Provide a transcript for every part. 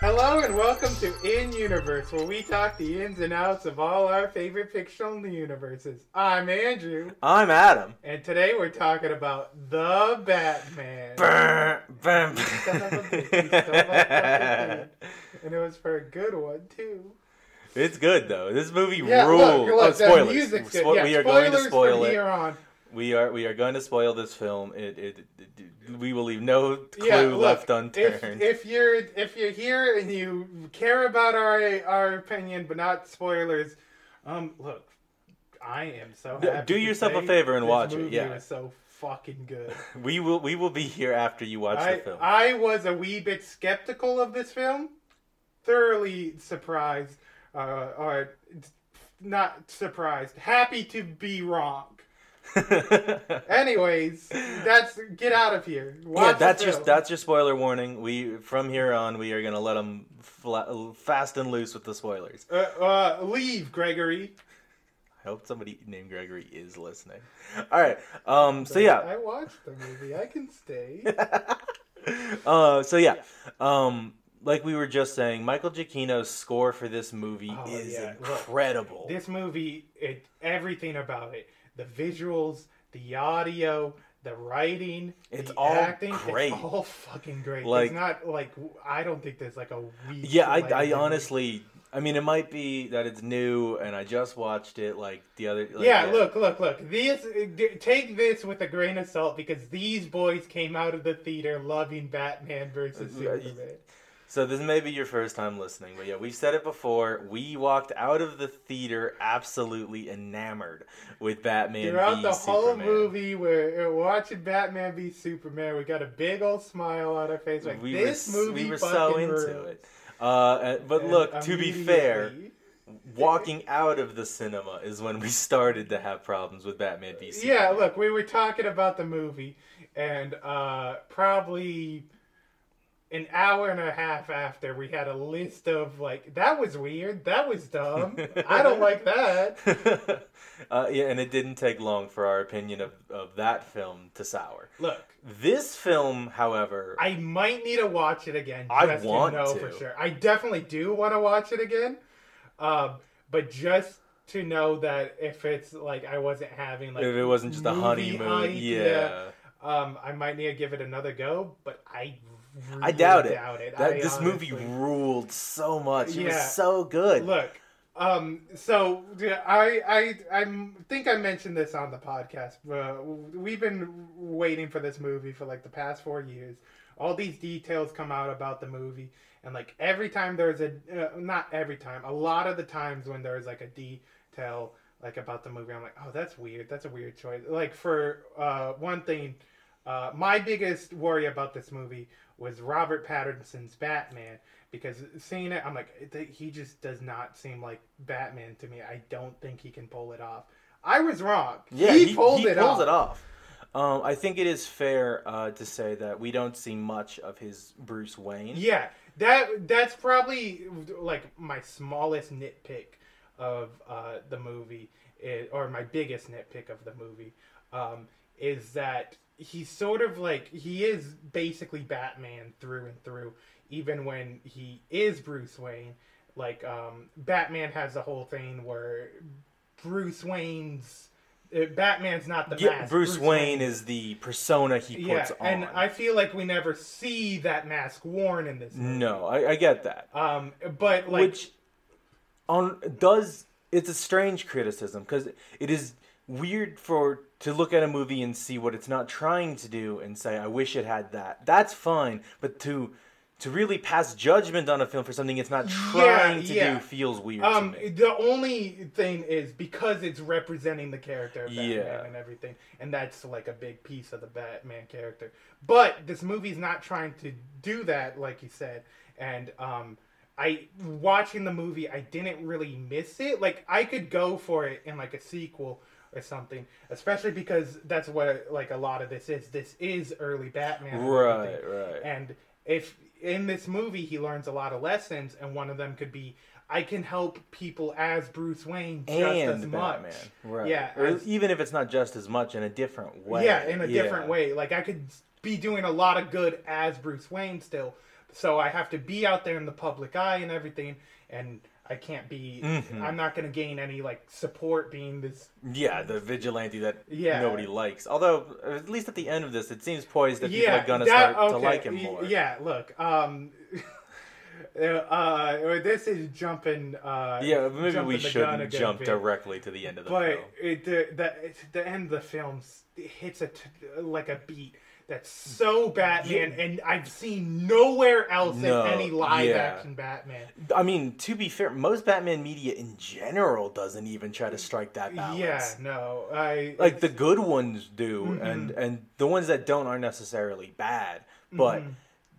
Hello and welcome to In Universe, where we talk the ins and outs of all our favorite fictional universes. I'm Andrew, I'm Adam. and today we're talking about the Batman. Brr, brr. Son of a bitch, he stole my fucking thing. and it was for a good one too. it's good though. This movie Yeah, rules. look, look, oh, the spoilers. music's good. Spo- Yeah, we are going to spoil it. on. We are we are going to spoil this film. It, it, it- we will leave no clue Yeah, look, left If, unturned. if you're if you're here and you care about our our opinion but not spoilers, um, look, I am so happy. do yourself a favor and watch it, yeah. so fucking good. we will we will be here after you watch I the film. I was a wee bit skeptical of this film, thoroughly surprised, uh, or not surprised, happy to be wrong. Anyways, that's get out of here. Watch yeah, that's your that's your spoiler warning. We from here on we are gonna let them fla- fast and loose with the spoilers. Uh, uh, leave, Gregory. I hope somebody named Gregory is listening. All right. Um. So yeah. I watched the movie. I can stay. Uh, so yeah, um, like we were just saying, Michael Giacchino's score for this movie Oh, is yeah. Look, incredible. this movie, it everything about it, the visuals, the audio, the writing, It's the all acting, great. It's all fucking great. Like- it's not like I don't think there's like a weak. yeah, I, I honestly, I mean, it might be that it's new and I just watched it like the other. Like, yeah, look, look, look. These take this with a grain of salt because these boys came out of the theater loving Batman versus Uh, Superman. So this may be your first time listening, but yeah, we've said it before. We walked out of the theater absolutely enamored with Batman Throughout the whole movie, we're uh, watching Batman v Superman. We got a big old smile on our face. Like we this were, movie we were so into rules. it. Uh, uh, but And look, to be fair, walking out of the cinema is when we started to have problems with Batman v Superman. yeah. Look, we were talking about the movie, and uh, probably an hour and a half after, we had a list of like that was weird, that was dumb, I don't like that. uh, yeah, and it didn't take long for our opinion of, of that film to sour. Look, This film, however, I might need to watch it again. I want to know to. for sure. I definitely do want to watch it again, um, but just to know that if it's like I wasn't having like if it wasn't just a honeymoon, hype, yeah. um, I might need to give it another go. But I, really I doubt it. Doubt it. That I this movie ruled so much. It Yeah. was so good. Look, um, so yeah, I I I think I mentioned this on the podcast. Uh, we've been waiting for this movie for like the past four years. All these details come out about the movie, and like every time there's a uh, not every time, a lot of the times when there's like a detail like about the movie, I'm like, oh, that's weird. That's a weird choice. Like for uh, one thing, uh, my biggest worry about this movie was Robert Pattinson's Batman because seeing it, I'm like, he just does not seem like Batman to me. I don't think he can pull it off. I was wrong. Yeah, he, he, pulled he it pulls off. it off. Um, I think it is fair uh, to say that we don't see much of his Bruce Wayne. Yeah, that that's probably like my smallest nitpick of uh, the movie i or my biggest nitpick of the movie, um, is that he's sort of like he is basically Batman through and through, even when he is Bruce Wayne. Like um, Batman has the whole thing where Bruce Wayne's uh, Batman's not the Yeah, mask. Bruce, Wayne is the persona he yeah, puts on. and I feel like we never see that mask worn in this. Movie. no, I, I get that. Um, but like, which on does it's a strange criticism because it is weird for to look at a movie and see what it's not trying to do and say I wish it had that. That's fine, but to to really pass judgment on a film for something it's not trying to yeah. do feels weird um, the only thing is because it's representing the character of Batman Yeah. and everything, and that's like a big piece of the Batman character. But this movie's not trying to do that, like you said, and um. I watching the movie, I didn't really miss it. Like I could go for it in like a sequel or something, especially because that's what like a lot of this is. This is early Batman, Right, right. And if in this movie he learns a lot of lessons, and one of them could be I can help people as Bruce Wayne just and as much. Batman, right? Yeah, or as- even if it's not just as much in a different way. yeah, in a different way. Like I could be doing a lot of good as Bruce Wayne still. So I have to be out there in the public eye and everything, and I can't be. Mm-hmm. I'm not going to gain any like support being this. Yeah, the vigilante that Yeah. nobody likes. Although, at least at the end of this, it seems poised that people are gonna that- start to like him more. Yeah, look, um, uh, this is jumping. Uh, Yeah, maybe jumping we the gun a shouldn't jump directly to the end of the but film. But the, the the end of the film hits a t- like a beat that's so Batman, and I've seen nowhere else No, in any live yeah. action Batman. I mean, to be fair, most Batman media in general doesn't even try to strike that balance. Yeah, no, I Like the good ones do, Mm-hmm. and and the ones that don't are necessarily bad, but Mm-hmm.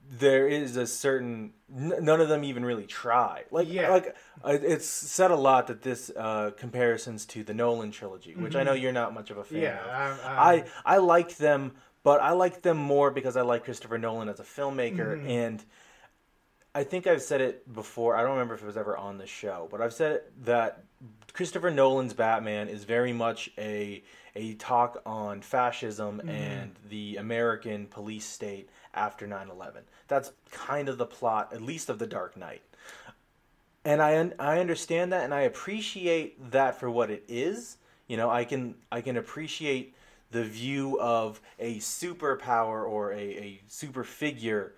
there is a certain n- none of them even really try. Like Yeah. like uh, it's said a lot that this uh, comparisons to the Nolan trilogy, which I know you're not much of a fan Mm-hmm. Yeah, of. I'm- I'm- I I liked them, but I like them more because I like Christopher Nolan as a filmmaker, Mm-hmm. and I think I've said it before. I don't remember if it was ever on the show, but I've said that Christopher Nolan's Batman is very much a a talk on fascism Mm-hmm. and the American police state after 9/11. That's kind of the plot, at least of The Dark Knight. And I un- I understand that and I appreciate that for what it is. You know, I can I can appreciate the view of a superpower or a, a super figure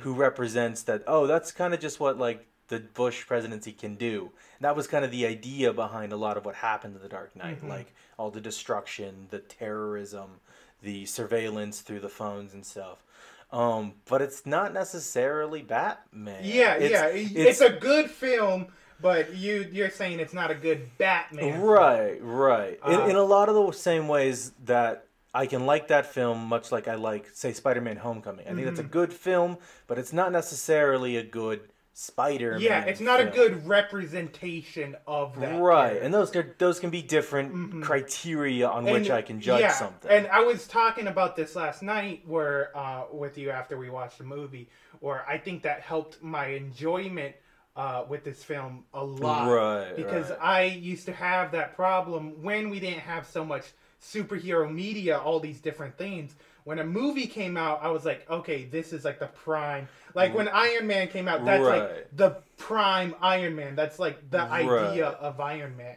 who represents that oh that's kind of just what like the Bush presidency can do. And that was kind of the idea behind a lot of what happened in the Dark Knight, like all the destruction, the terrorism, the surveillance through the phones and stuff. Um, but it's not necessarily Batman. yeah, It's- yeah, it's, a good film, but you you're saying it's not a good Batman. film. Right, right. In, Uh, in a lot of the same ways that I can like that film, much like I like, say, Spider-Man: Homecoming. I think Mm-hmm. that's a good film, but it's not necessarily a good Spider-Man. Yeah, it's not a good representation of that. Right, character. and those can, those can be different criteria on which I can judge yeah, something. And I was talking about this last night, where uh, with you after we watched the movie, where I think that helped my enjoyment uh, with this film a lot. Right, Because right. I used to have that problem when we didn't have so much superhero media, all these different things. When a movie came out, I was like, okay, this is like the prime. Like when Iron Man came out, that's Right. like the prime Iron Man. That's like the idea of Iron Man.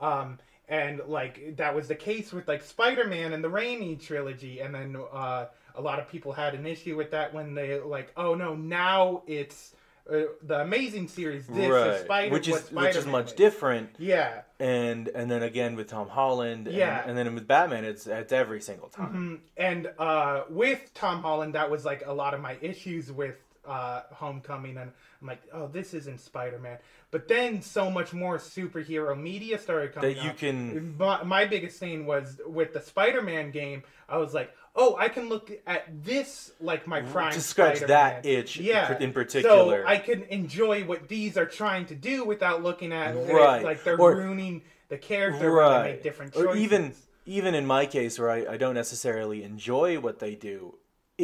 Um, and like that was the case with like Spider-Man and the Raimi trilogy, and then uh, a lot of people had an issue with that when they like, oh no, now it's uh, the Amazing series. This right, Spider, which is which is much different. Yeah, And and then again with Tom Holland, Yeah. and, then with Batman, it's it's every single time. and uh, with Tom Holland, that was like a lot of my issues with uh, Homecoming, and I'm like, oh, this isn't Spider-Man. But then so much more superhero media started coming. That you out. can- My, my biggest thing was with the Spider-Man game. I was like, oh, I can look at this like my prime To scratch Spider-Man. that itch yeah. in particular. So I can enjoy what these are trying to do without looking at it Right. like they're Or- ruining the character when they make different choices. Or even even in my case, where I, I don't necessarily enjoy what they do,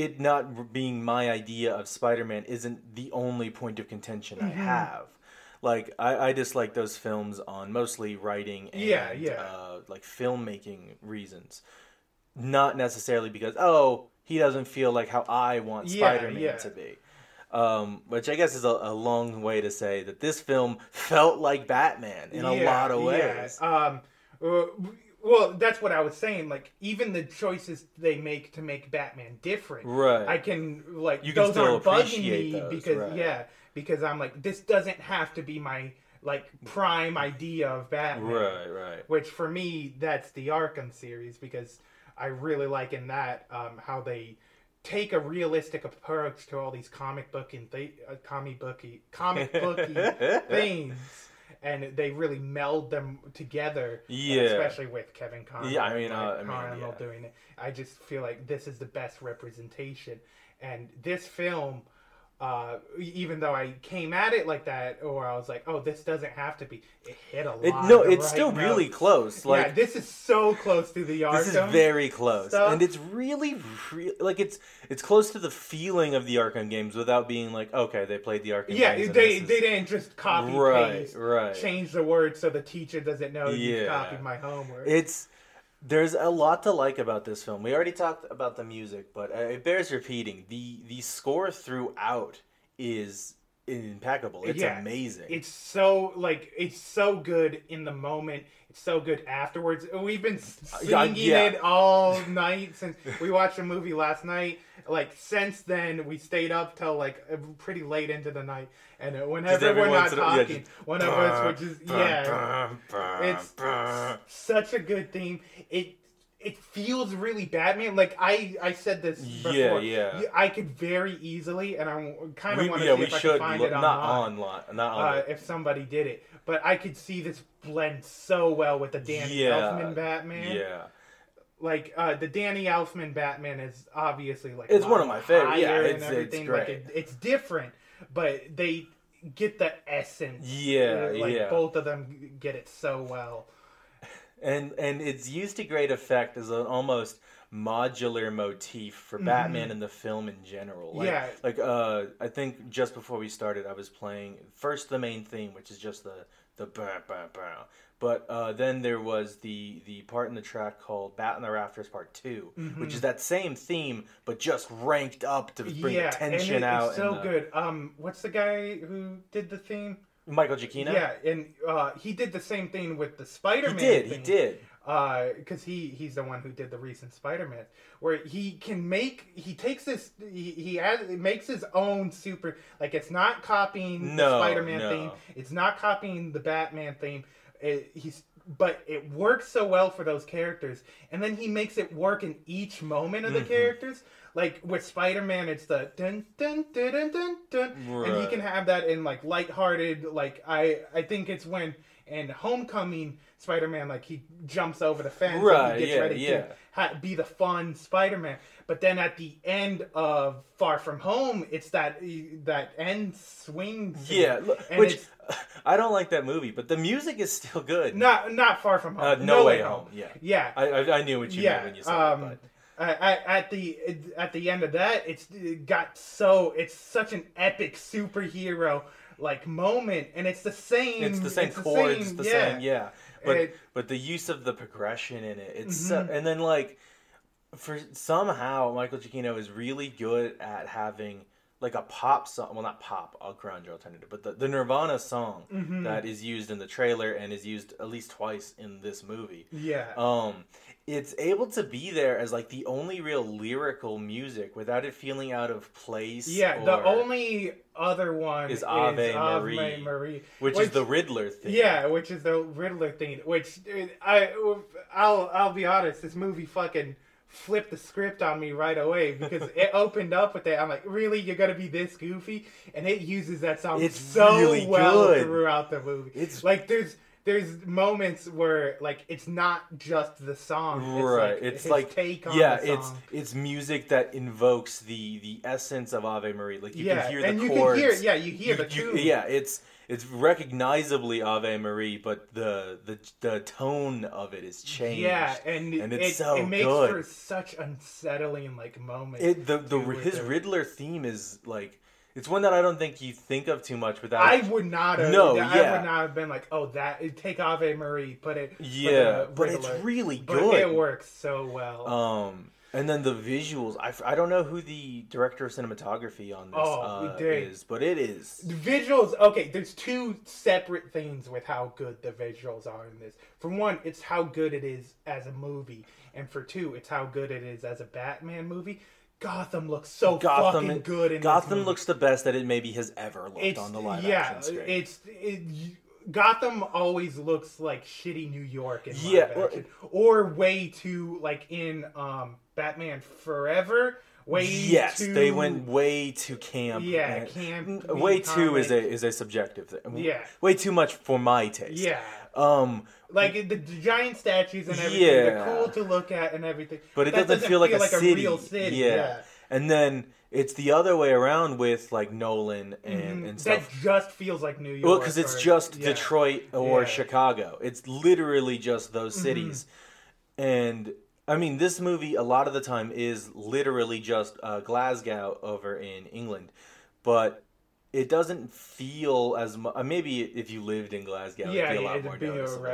it not being my idea of Spider-Man isn't the only point of contention Mm-hmm. I have. Like I, I dislike those films on mostly writing and Yeah, yeah. Uh, like filmmaking reasons, not necessarily because oh he doesn't feel like how I want Yeah, Spider-Man to be. Um, which I guess is a, a long way to say that this film felt like Batman in a lot of ways. Um, uh, well, that's what I was saying. Like, even the choices they make to make Batman different, Right. I can like You can those aren't bugging me those, because right. yeah, because I'm like this doesn't have to be my like prime idea of Batman. Right, right. Which for me, that's the Arkham series because I really like in that um, how they take a realistic approach to all these comic book and th- uh, comic booky comic booky things, and they really meld them together. Yeah. especially with Kevin Conroy. Yeah, I mean, uh, I mean, Conroy yeah. doing it. I just feel like this is the best representation, and this film. Uh, even though I came at it like that, or I was like, "Oh, this doesn't have to be," it hit a lot. It, no, it's right still really close. Like yeah, this is so close to the Arkham. This is very close, stuff. and it's really, re- like it's it's close to the feeling of the Arkham games without being like, okay, they played the Arkham. Yeah, they is- they didn't just copy Right, paste, right. change the words so the teacher doesn't know you copied my homework. It's there's a lot to like about this film. We already talked about the music, but uh, it bears repeating. the The score throughout is impeccable. It's Yeah, amazing. It's so like it's so good in the moment. It's so good afterwards. We've been yeah, singing yeah. it all night since we watched a movie last night. Like since then, we stayed up till like pretty late into the night. And uh, whenever we're not a- yeah, talking, just- one of us would just yeah. It's such a good theme. It it feels really Batman. Like I I said this before. Yeah, yeah. I could very easily, and I'm kind of want to yeah, see we if I should can find look, it not online online, not on. uh, if somebody did it. But I could see this blend so well with the Danny yeah, Elfman Batman. Yeah, Like uh, the Danny Elfman Batman is obviously like It's one of my favorite. Yeah, it's- and it's everything. Like it, it's different, but they get the essence. Yeah, like yeah. Both of them get it so well. and and it's used to great effect as an almost modular motif for Batman and the film in general. Like, Mm-hmm. Yeah. like uh, I think just before we started, I was playing first the main theme, which is just the the bah, bah, bah. but uh, then there was the the part in the track called "Bat in the Rafters" Part 2 which is that same theme but just ranked up to bring Mm-hmm. yeah, the tension and it, out. It's so and the- good. Um, what's the guy who did the theme? Michael Giacchino. Yeah, and uh, he did the same thing with the Spider-Man. he did. He did. Because he he's the one who did the recent Spider-Man, where he can make he takes this he he adds, makes his own super like it's not copying No, the Spider-Man no. theme, it's not copying the Batman theme. It, he's but it works so well for those characters, and then he makes it work in each moment of the Mm-hmm. characters. Like with Spider-Man, it's the dun dun dun dun dun dun, and he can have that in like lighthearted. Like I I think it's when in Homecoming Spider-Man like he jumps over the fence Right, and he gets yeah, ready yeah. to ha- be the fun Spider-Man. But then at the end of Far From Home, it's that that end swing. scene. Yeah, look, which I don't like that movie, but the music is still good. not not Far From Uh, Home. no, way home. Yeah, yeah. I, I, I knew what you yeah, meant when you said um, it. uh, at, at the at the end of that, it's it got so it's such an epic superhero like moment, and it's the same. It's the same it's chords, same- the same, yeah. But It- but the use of the progression in it, it's Mm-hmm. so, and then like for somehow Michael Giacchino is really good at having like a pop song, well not pop, a grunge alternative, but the, the Nirvana song Mm-hmm. that is used in the trailer and is used at least twice in this movie. Yeah. um it's able to be there as like the only real lyrical music without it feeling out of place Yeah, the only other one Is is Ave Ave Marie, Marie, which, is the riddler thing yeah, which is the Riddler thing. Which uh, I, I'll, I'll be honest, this movie fucking flipped the script on me right away because it opened up with that. I'm like, really, you're gonna be this goofy? And it uses that song It's so really well good. throughout the movie. It's- like there's. There's moments where like it's not just the song, it's right Like, it's like take on yeah the it's it's music that invokes the the essence of ave marie like you Yeah, can hear the and you can chords hear- yeah, you hear the tune. yeah it's it's recognizably ave marie but the the the tone of it is changed Yeah, and, and it's it, so it makes good for such unsettling like moments. it the the his riddler theme is like It's one that I don't think you think of too much without. I would not have. No, I yeah. would not have been like, oh, that take Ave Marie, put it. put Yeah, the but it's really But good. it works so well. Um, and then the visuals. I, I don't know who the director of cinematography on this Oh, uh, is, but it is. The visuals, okay, there's two separate things with how good the visuals are in this. For one, it's how good it is as a movie, and for two, it's how good it is as a Batman movie. Gotham looks so Gotham fucking good in this Gotham looks the best that it maybe has ever looked it's on the live yeah, action screen. it's it, Gotham always looks like shitty New York in Yeah, live or- action, or way too like in um Batman Forever. Way yes, too, they went way too camp. Yeah, camp, Way too is a is a subjective thing. Yeah. way too much for my taste. Yeah. Um, like the, the giant statues and everything. They're Yeah. cool to look at and everything. but it That doesn't, feel like a city. real city. Yeah. Yeah. and then it's the other way around with like Nolan and and that just feels like New York. Well, because it's or- just yeah. Detroit or. Mm-hmm. Chicago. It's literally just those cities. And I mean, this movie a lot of the time is literally just uh, Glasgow over in England, but it doesn't feel as much. Uh, maybe if you lived in Glasgow, Yeah, it'd be a yeah, lot it'd more be noticeable.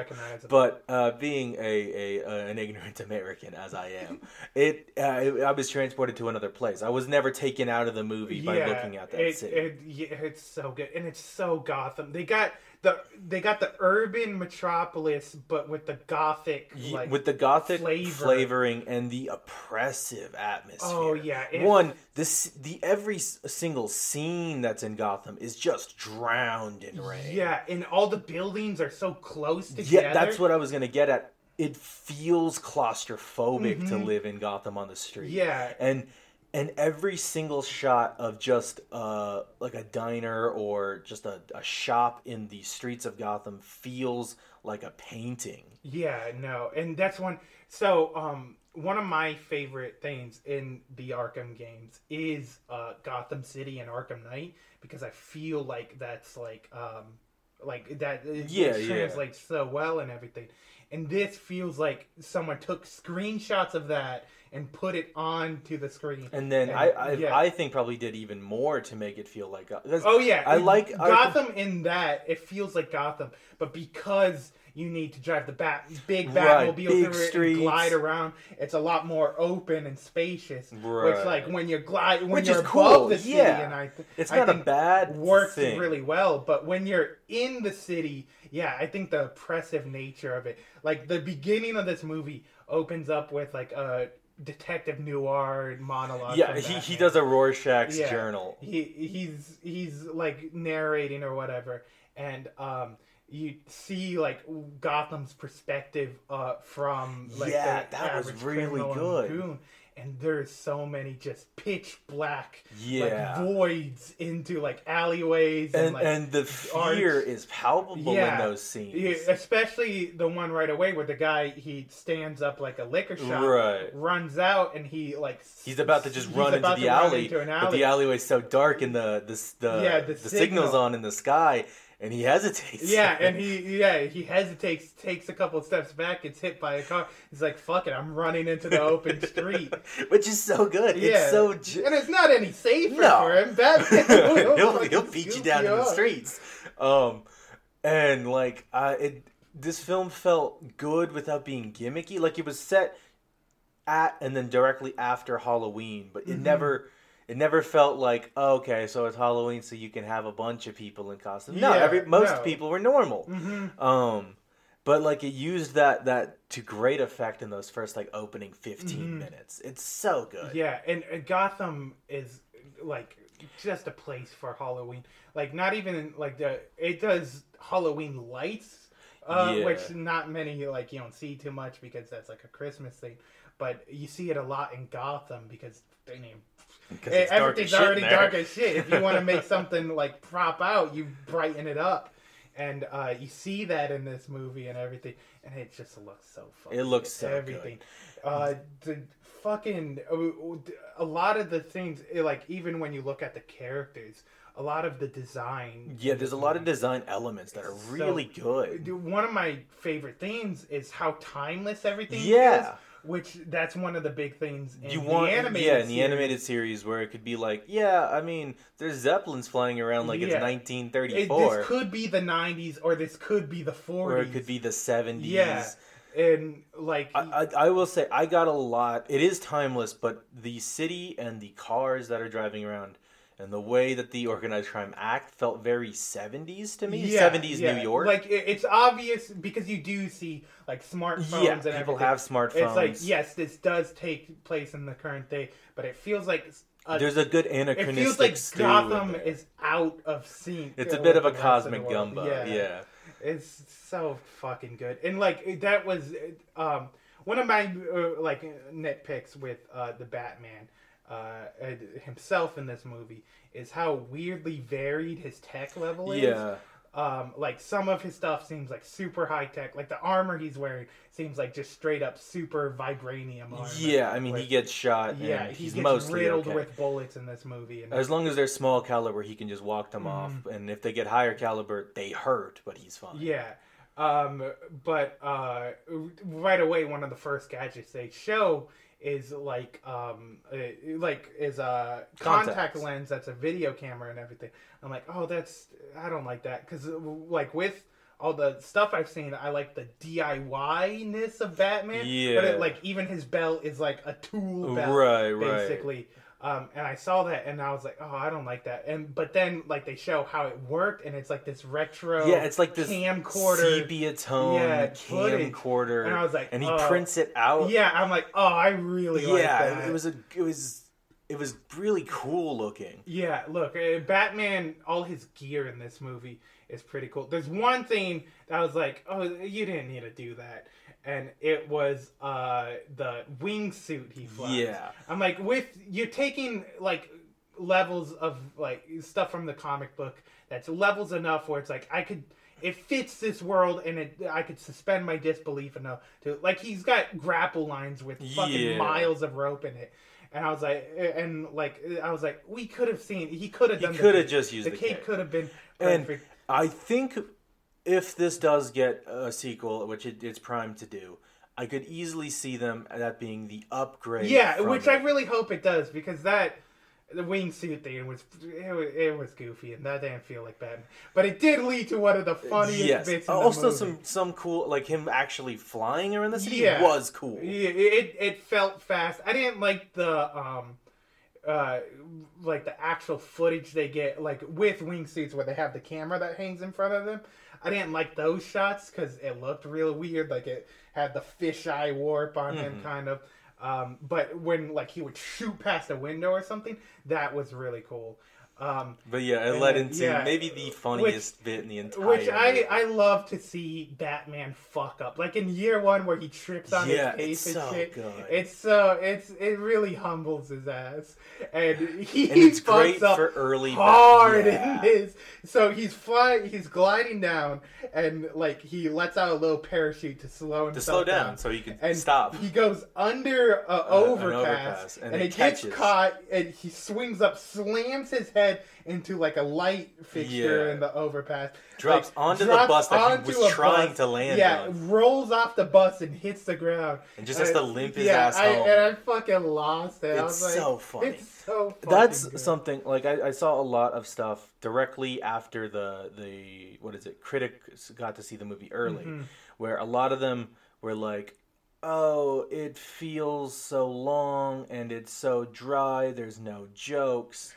But uh, being a, a uh, an ignorant American as I am, it, uh, I was transported to another place. I was never taken out of the movie by looking at that it, city. It, yeah, it's so good, and it's so Gotham. They got the they got the urban metropolis, but with the gothic like with the gothic flavor. flavoring and the oppressive atmosphere. Oh, yeah, it- one this the every single scene that's in Gotham is just drowned in rain. Yeah, and all the buildings are so close together. yeah, that's what I was gonna get at. It feels claustrophobic to live in Gotham on the street. Mm-hmm. Yeah. and and every single shot of just uh like a diner or just a, a shop in the streets of Gotham feels like a painting. Yeah, no, and that's one. So, um, one of my favorite things in the Arkham games is uh, Gotham City and Arkham Knight because I feel like that's like, um, like that. It, Yeah, it yeah. translates so well and everything. And this feels like someone took screenshots of that and put it onto the screen. And then I I, yeah. I think probably did even more to make it feel like uh, Gotham. Oh yeah, I like Gotham in that it feels like Gotham, but because you need to drive the bat big Right, Batmobile big through it and glide around, it's a lot more open and spacious. Which like when you glide when Which you're is above cool, the city, yeah. and I th- It's I not a bad works thing. really well. But when you're in the city, yeah, I think the oppressive nature of it, like the beginning of this movie opens up with like a detective noir monologue. yeah, he, he does a Rorschach's Yeah. journal. He he's he's like narrating or whatever, and um, you see like Gotham's perspective uh from like Yeah, that was really good. And there's so many just pitch black Yeah. like voids into like alleyways and, And like and the arch. fear is palpable in those scenes. Yeah, especially the one right away where the guy he stands up like a liquor shop, Right. runs out, and he like He's about to just run into the to run alley, into an but alley. the alleyway's so dark and the the the, Yeah, the the signal's on in the sky, and he hesitates. Yeah, and he yeah he hesitates, takes a couple of steps back, gets hit by a car. He's like, "Fuck it, I'm running into the open street." which is so good. Yeah, It's so. Ju- and it's not any safer No. for him. Batman will he'll, he'll beat you down in the streets. Um, and like, I it this film felt good without being gimmicky. Like it was set at and then directly after Halloween, but Mm-hmm. it never. It never felt like oh, okay, so it's Halloween, so you can have a bunch of people in costume. No, Yeah, every most no. Mm-hmm. people were normal. Um, but like it used that that to great effect in those first like opening 15 minutes. It's so good. Mm-hmm. Yeah, and, and Gotham is like just a place for Halloween. Like not even like the it does Halloween lights, uh, Yeah. which not many like you don't see too much because that's like a Christmas thing. But you see it a lot in Gotham because they name dark everything's shit already dark as shit. If you want to make something like prop out, you brighten it up. And uh, you see that in this movie and everything, and it just looks so fucking. It looks good. so good. everything. Uh, the fucking uh, a lot of the things, eh, like even when you look at the characters, a lot of the design. Yeah, there's a lot of design elements that are really good. One of my favorite things is how timeless everything Yeah. is. Which that's one of the big things in you the animated yeah in the series. animated series where it could be like yeah i mean there's zeppelins flying around like it's Yeah. It- 1934 this could be the 90s or this could be the 40s or it could be the 70s yeah and like I, I, I will say I got a lot. It is timeless, but the city and the cars that are driving around and the way that the organized crime act felt very 70s to me. Yeah, 70s yeah. New York. Like it's obvious because you do see like smartphones Yeah, and people everything. have It's like yes, this does take place in the current day, but it feels like a, There's a good anachronism. it feels like Gotham is out of sync. It's a bit of a the rest of the cosmic gumbo. Yeah. It's so fucking good, and like that was um, one of my uh, like nitpicks with uh, the Batman uh, himself in this movie is how weirdly varied his tech level is. Yeah. Um, like some of his stuff seems like super high tech. Like the armor he's wearing seems like just straight up super vibranium armor. Yeah, I mean, he gets shot. yeah, and he he's gets mostly riddled okay. with bullets in this movie. And As long as they're small caliber, he can just walk them off. Mm-hmm. And if they get higher caliber, they hurt, but he's fine. Yeah. Um, but uh, right away, one of the first gadgets they show is like um, uh, like is a contact Contacts. lens that's a video camera and everything. I'm like, oh, that's I don't like that because like with all the stuff I've seen, I like the DIY ness of Batman. but Yeah. it, like even his belt is like a tool belt, Right, right. Um, and I saw that, and I was like, "Oh, I don't like that." And but then, like, they show how it worked, and it's like this retro, Yeah, it's like this camcorder sepia tone Yeah, camcorder, And I was like, and he oh. prints it out. Yeah, I'm like, "Oh, I really like yeah, that." it was a, it was, it was really cool looking. Yeah, look, uh, Batman, all his gear in this movie is pretty cool. There's one thing that I was like, oh, you didn't need to do that. And it was uh, the wingsuit he flies. Yeah. I'm like, with, you're taking, like, levels of, like, stuff from the comic book that's levels enough where it's like, I could, it fits this world and it, I could suspend my disbelief enough to, like, he's got grapple lines with fucking Yeah. miles of rope in it. And I was like, and like, I was like, we could have seen. He could have done. the could have just used the the cape. cape. Could have been And. I think if this does get a sequel, which it, it's primed to do, I could easily see them that being the upgrade. yeah, which it. I really hope it does because that the wingsuit thing was it, was it was goofy and that didn't feel like Batman, but it did lead to one of the funniest yes. bits. In also, the movie. some some cool like him actually flying around the city Yeah. was cool. Yeah, it it felt fast. I didn't like the um uh like the actual footage they get like with wingsuits where they have the camera that hangs in front of them. I didn't like those shots because it looked real weird. Like it had the fisheye warp on him, Mm-hmm. kind of. Um, but when like he would shoot past a window or something, that was really cool. Um, But yeah, it led then- into yeah. maybe the funniest bit in the entire. which I movie. I love to see Batman fuck up. Like in year one where he trips on Yeah, his cape and so shit. good. It's so it's it really humbles his ass, and he And it's fucks great up for early hard yeah. in his. So he's flying, he's gliding down, and like he lets out a little parachute to slow himself to slow down so he can and stop. He goes under a overpass, overpass, and and, it it gets caught, and he swings up, slams his head into like a light fixture Yeah. in the overpass. Drops like, onto the bus that he onto was trying bus. to land Yeah, on. rolls off the bus and hits the ground, And just has to limp his yeah, ass I, home. And I fucking lost it. I It's was like, so funny. It's so. Fucking That's good. something like I, I saw a lot of stuff directly after the the what is it critics got to see the movie early, Mm-hmm. where a lot of them were like, "Oh, it feels so long and it's so dry. There's no jokes."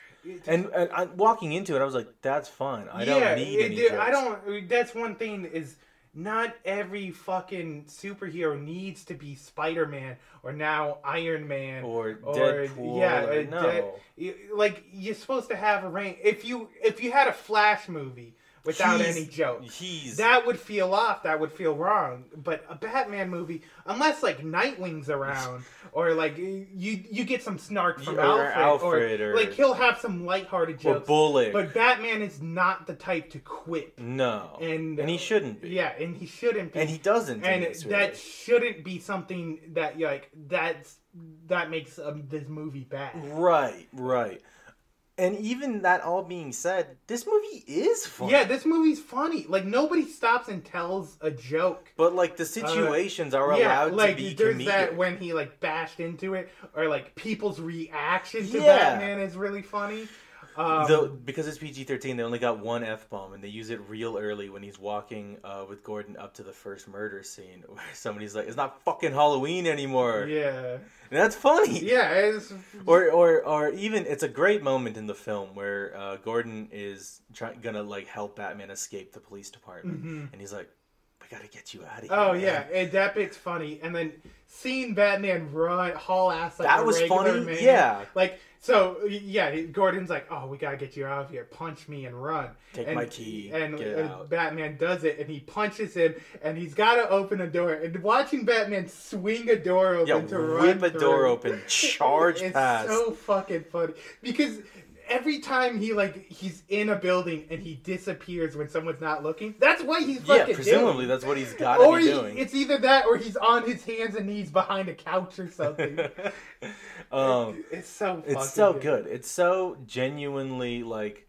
And, and I, walking into it, I was like, "That's fine. I don't need it- any dude, jokes." I don't. That's one thing is not every fucking superhero needs to be Spider Man or now Iron Man Or Deadpool, yeah, or- no. Y- like you're supposed to have a range. If you if you had a Flash movie without He's- any jokes, he's- that would feel off. That would feel wrong. But a Batman movie, unless like Nightwing's around or like you you get some snark from Or Alfred, Alfred, or, or- like he'll have some lighthearted jokes. Or. Bullock. But Batman is not the type to quit. no, And and he shouldn't be. Yeah, and he shouldn't be. And he doesn't And this, that really. shouldn't be something that like that's that makes um, this movie bad. Right, right. And even that all being said, this movie is funny. Yeah, this movie's funny. Like nobody stops and tells a joke. But like the situations are Uh, yeah, allowed like to be there's comedic. that when he like bashed into it, or like people's reaction to Yeah. Batman is really funny. Um, the, because it's PG thirteen, they only got one f bomb, and they use it real early when he's walking uh, with Gordon up to the first murder scene, where somebody's like, "It's not fucking Halloween anymore," yeah, and that's funny. yeah, it's Or, or, or even it's a great moment in the film where uh, Gordon is try- gonna like help Batman escape the police department, and he's like, "We gotta get you out of here." Mm-hmm. Oh man." yeah, and that bit's funny. And then seeing Batman run haul ass like That was funny, man. yeah. Like so, yeah. Gordon's like, "Oh, we gotta get you out of here. Punch me and run." Take and, my key, And get out. Batman does it, and he punches him, and he's gotta open a door. And watching Batman swing a door open Yeah, to run whip a door open, charge it's past. so fucking funny because every time he like he's in a building and he disappears when someone's not looking, that's what he's yeah, fucking presumably doing. that's what he's got to Or be he, doing. it's either that or he's on his hands and knees behind a couch or something. um, it's so it's so good. It's so genuinely like,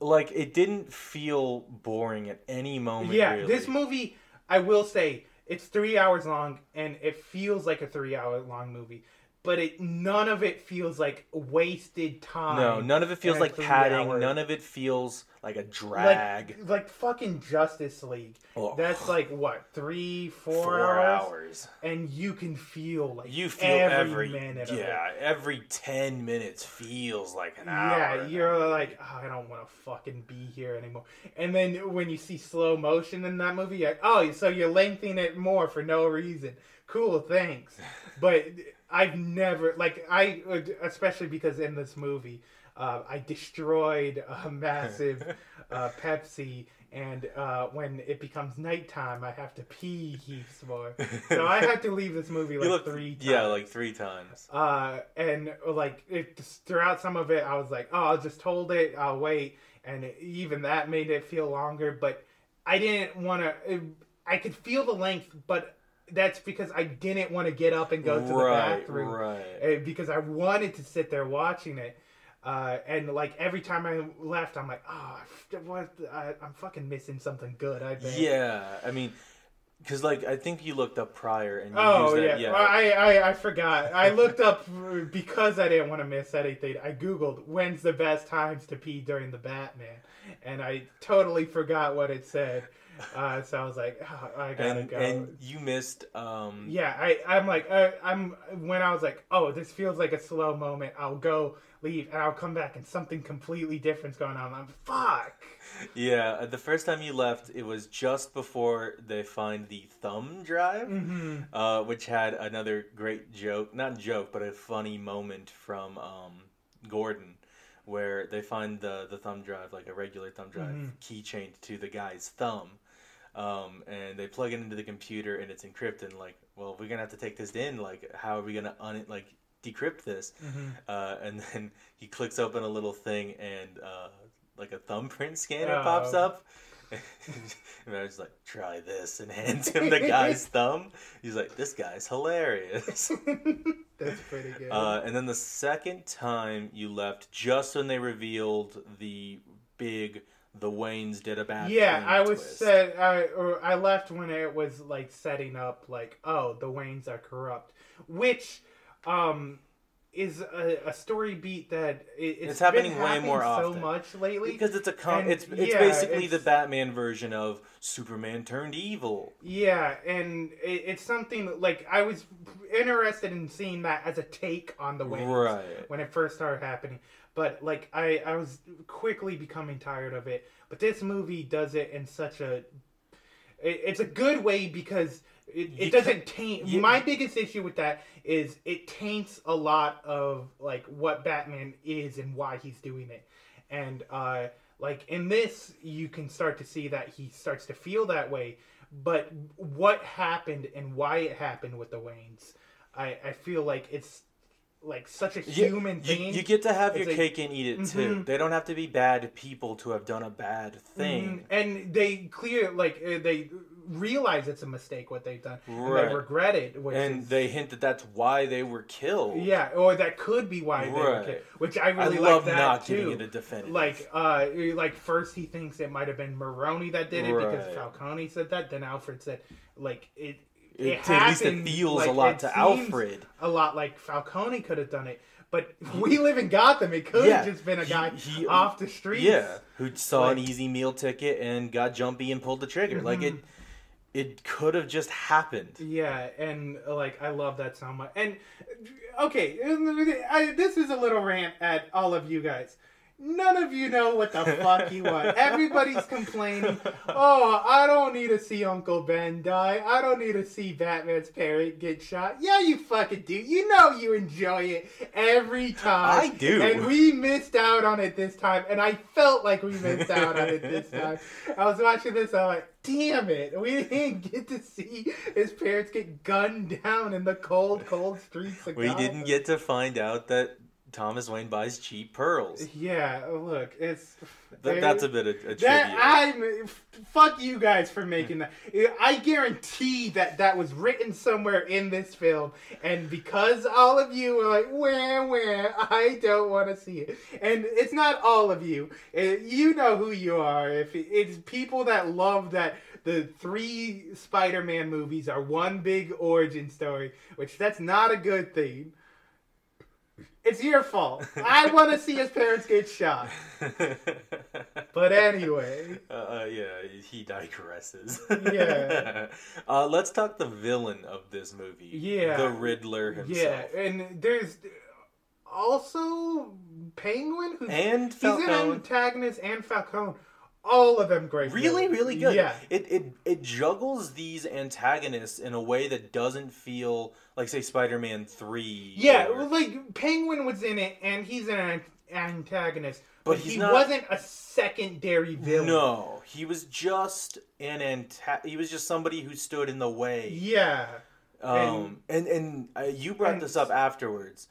like it didn't feel boring at any moment. Yeah, really. this movie, I will say, it's three hours long and it feels like a three hour long movie. But it none of it feels like wasted time. No, none of it feels like padding. hour- None of it feels like a drag. like like fucking Justice League. Oh. That's like what three, four, Four hours? hours. and you can feel like You feel every, every, minute. Of yeah, every ten minutes feels like an hour. Yeah, you're like, oh, I don't want to fucking be here anymore. And then when you see slow motion in that movie, you're like, oh, so you're lengthening it more for no reason. Cool, thanks. But I've never, like, I, especially because in this movie, uh, I destroyed a massive uh, Pepsi. And uh, when it becomes nighttime, I have to pee heaps more. So I had to leave this movie like look three times. yeah, like three times. Uh, and like it, throughout some of it, I was like, "Oh, I'll just hold it. I'll wait." And it, even that made it feel longer. But I didn't want to. I could feel the length, but that's because I didn't want to get up and go to the Right, bathroom. right. Uh, Because I wanted to sit there watching it. Uh, and like every time I left, I'm like, "Oh, what? I, I'm fucking missing something good." I think. Yeah, I mean, because like I think you looked up prior and you Oh used yeah, that, yeah. I, I I forgot. I looked up because I didn't want to miss anything. I googled when's the best times to pee during the Batman, and I totally forgot what it said. Uh, so I was like, oh, I gotta and go. and you missed um yeah, I I'm like uh, I'm when I was like, oh, this feels like a slow moment. I'll go leave and I'll come back and something completely different's going on. I'm fuck. yeah uh, the first time you left it was just before they find the thumb drive Mm-hmm. uh, which had another great joke not joke but a funny moment from um, Gordon where they find the the thumb drive like a regular thumb drive Mm-hmm. keychained to the guy's thumb um, and they plug it into the computer and it's encrypted and like well we're gonna have to take this in like how are we gonna un like decrypt this Mm-hmm. uh, and then he clicks open a little thing and uh, like a thumbprint scanner Oh. pops up and I was like try this and hands him the guy's thumb he's like this guy's hilarious That's pretty good. uh, and then the second time you left just when they revealed the big the Waynes did a bad yeah, thing I was twist. said I or I left when it was like setting up like oh the Waynes are corrupt, which um is a, a story beat that it, It's been happening way happening more so often. much lately because it's a con- And, it's it's yeah, basically the Batman version of Superman turned evil. Yeah, and it, it's something like I was interested in seeing that as a take on the Waynes Right. when it first started happening. But like I, I was quickly becoming tired of it. But this movie does it in such a it, it's a good way because it, it doesn't taint. you- My biggest issue with that is it taints a lot of like what Batman is and why he's doing it, and uh, like in this, you can start to see that he starts to feel that way. But what happened and why it happened with the Waynes, I, I feel like it's like such a You- human you, thing. you get to have It's your a- cake and eat it too. Mhm. They don't have to be bad people to have done a bad thing. Mhm. and they clear like uh, they realize it's a mistake what they've done, and they regret it. Which and is, they hint that that's why they were killed. yeah, or that could be why they were killed, which I really love like that not too. giving it a definitive. Like, uh, like first he thinks it might have been Maroni that did it because Falcone said that. Then Alfred said, like it. It- It, at least it feels a lot to Alfred. A lot like Falcone could have done it, but we live in Gotham. It could Yeah. have just been a guy he- off the street. Yeah, who saw an easy meal ticket and got jumpy and pulled the trigger. Like it, Mm-hmm. it could have just happened. Yeah, and like I love that so much. And okay, I, this is a little rant at all of you guys. None of you know what the fuck you want. Everybody's complaining. Oh, I don't need to see Uncle Ben die. I don't need to see Batman's parrot get shot. Yeah, you fucking do. You know you enjoy it every time. I do. And we missed out on it this time, and I felt like we missed out on it this time. I was watching this, I'm like, damn it, we didn't get to see his parents get gunned down in the cold, cold streets of We didn't get to find out that Thomas Wayne buys cheap pearls. Yeah, look, it's Th- that's a bit of a that trivia. I'm fuck you guys for making that. I guarantee that that was written somewhere in this film, and because all of you are like, where, where, I don't want to see it, and it's not all of you. Uh, You know who you are. If it's people that love that the three Spider-Man movies are one big origin story, which that's not a good thing. It's your fault. I want to see his parents get shot. But anyway, Uh, uh, yeah, he digresses. Yeah. uh, let's talk the villain of this movie. Yeah. The Riddler himself. yeah, and there's also Penguin, who's And he's an antagonist, and Falcone. All of them great. Really, really good. Yeah, It, it it juggles these antagonists in a way that doesn't feel like say Spider-Man Three. yeah. or- Like Penguin was in it, and he's an an- antagonist, But but, he not- wasn't a secondary villain. No, he was just an anta- He was just somebody who stood in the way. Yeah. Um, and and uh, you brought and- this up afterwards.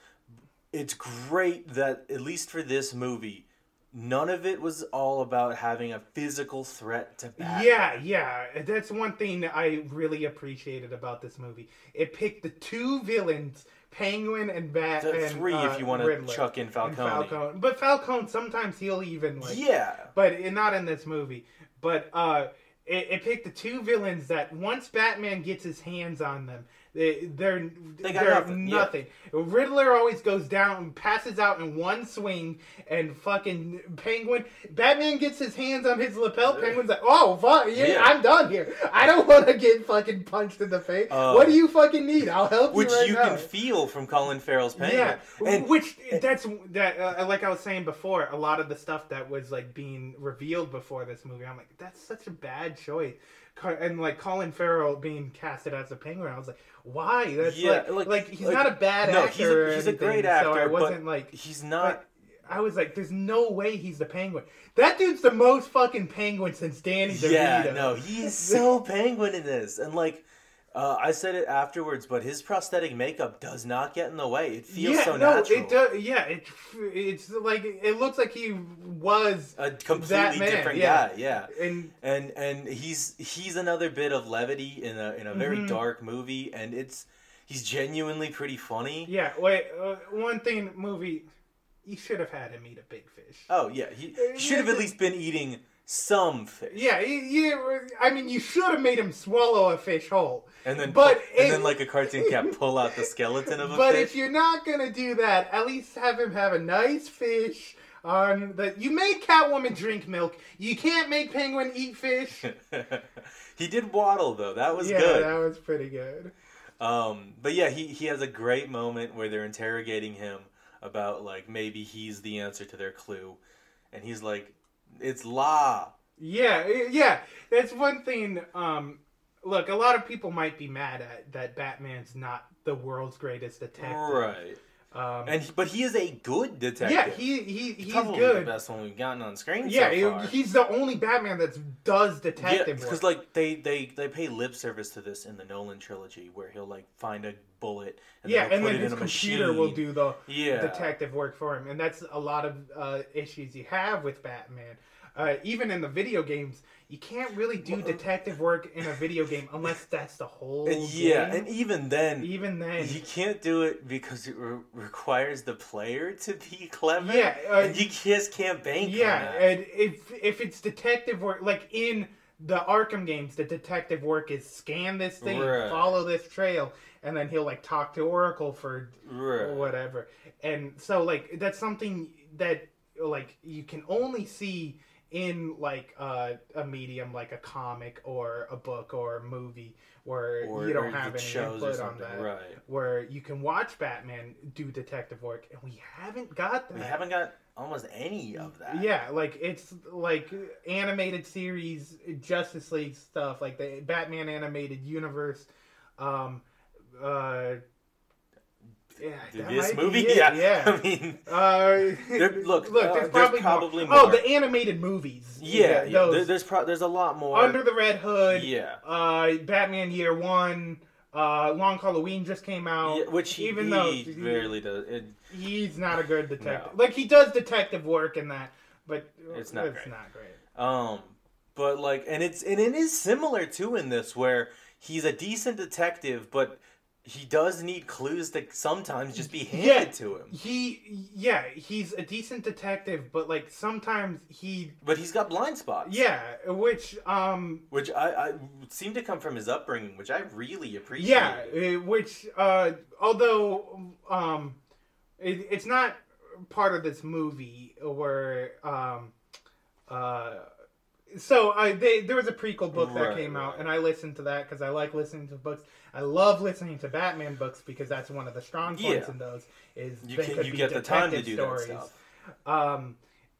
It's great that at least for this movie, none of it was all about having a physical threat to Batman. Yeah, yeah. That's one thing that I really appreciated about this movie. It picked the two villains, Penguin and Bat. The and, three, if uh, you wanna Riddler chuck in and Falcone. But Falcone, sometimes he'll even like. Yeah. But it- not in this movie. But uh, it, it picked the two villains that once Batman gets his hands on them, they, they're They got they're nothing, yeah. Riddler always goes down, and passes out in one swing, and fucking Penguin. Batman gets his hands on his lapel. Penguin's like, "Oh fuck, yeah, Yeah. I'm done here. I don't want to get fucking punched in the face. Uh, what do you fucking need? I'll help Which you right you now." can feel from Colin Farrell's Penguin. Yeah, And which that's that. Uh, like I was saying before, a lot of the stuff that was like being revealed before this movie, I'm like, that's such a bad choice. And like Colin Farrell being casted as a penguin, I was like, why? That's yeah, like, like, he's like- not a bad no, actor. He's a, he's a great actor, so I wasn't like he's not. I was like, there's no way he's the penguin. That dude's the most fucking penguin since Danny DeVito. Yeah, no, he's so penguin in this, and like. Uh, I said it afterwards, but his prosthetic makeup does not get in the way. It feels yeah, so no, natural. it does. Yeah, it, it's like it looks like he was a completely that man, different yeah. guy. Yeah, And and and he's he's another bit of levity in a in a very Mm-hmm. dark movie, and it's he's genuinely pretty funny. Yeah, wait. Uh, one thing, movie, you should have had him eat a big fish. Oh yeah, he, he should have at least been eating some fish. Yeah, yeah. I mean, you should have made him swallow a fish whole. And then, but and if- then like a cartoon cat pull out the skeleton of a But fish. if you're not gonna do that, at least have him have a nice fish. On the, you made Catwoman drink milk. You can't make Penguin eat fish. he did waddle though. That was yeah, good. that was pretty good. Um, but yeah, he he has a great moment where they're interrogating him about like maybe he's the answer to their clue, and he's like, "It's law. Yeah, yeah. That's one thing. Um, look, a lot of people might be mad at that Batman's not the world's greatest detective. Right. Um, And he, but he is a good detective. yeah, he he he's Probably good. the best one we've gotten on screen Yeah, so he's the only Batman that does yeah, detective because like they, they they pay lip service to this in the Nolan trilogy, where he'll like find a bullet and yeah, and put then it his in a computer machine. will do the Yeah. detective work for him, and that's a lot of uh, issues you have with Batman. Uh, even in the video games, you can't really do detective work in a video game unless that's the whole. And yeah, game. and even then, even then, you can't do it because it re- requires the player to be clever. Yeah, uh, and you just can't bank. Yeah, and if if it's detective work, like in the Arkham games, the detective work is scan this thing, Right. follow this trail, and then he'll like talk to Oracle for Right. whatever. And so like that's something that like you can only see in like uh, a medium like a comic or a book or a movie where Or- you don't have any shows input on that. right. Where you can watch Batman do detective work, and we haven't got that. we haven't got almost any of that. Yeah, like it's like animated series, Justice League stuff, like the Batman animated universe. Um, uh, yeah, This movie, yeah. yeah. I mean, Uh, There- look, look, uh, there's there's probably, probably more. Oh, the animated movies. yeah, yeah. those there- there's pro- there's a lot more. Under the Red Hood. Yeah. Uh, Batman Year One. Uh, Long Halloween just came out. Yeah, which he, even he though rarely does. It, he's not a good detective. No. Like he does detective work in that, but It's not it's great. not great. Um, but like, and it's and it is similar too in this where he's a decent detective, but he does need clues that sometimes just be handed Yeah. to him. He, yeah, he's a decent detective, but like sometimes he, But he's got blind spots. yeah, which, um, which I, I seem to come from his upbringing, which I really appreciate. yeah, uh, which, uh, although, um, it, it's not part of this movie where, um, uh, so I they there was a prequel book that Right, came out, and I listened to that because I like listening to books. I love listening to Batman books because that's one of the strong points Yeah. in those. Is You they can- could you be get the time to detective do that stuff. Um,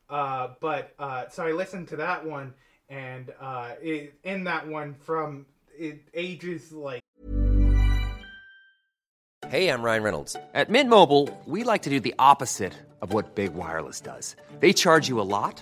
uh, but uh, so I listened to that one, and uh, it, in that one from it ages like Hey, I'm Ryan Reynolds. At Mint Mobile, we like to do the opposite of what Big Wireless does. They charge you a lot,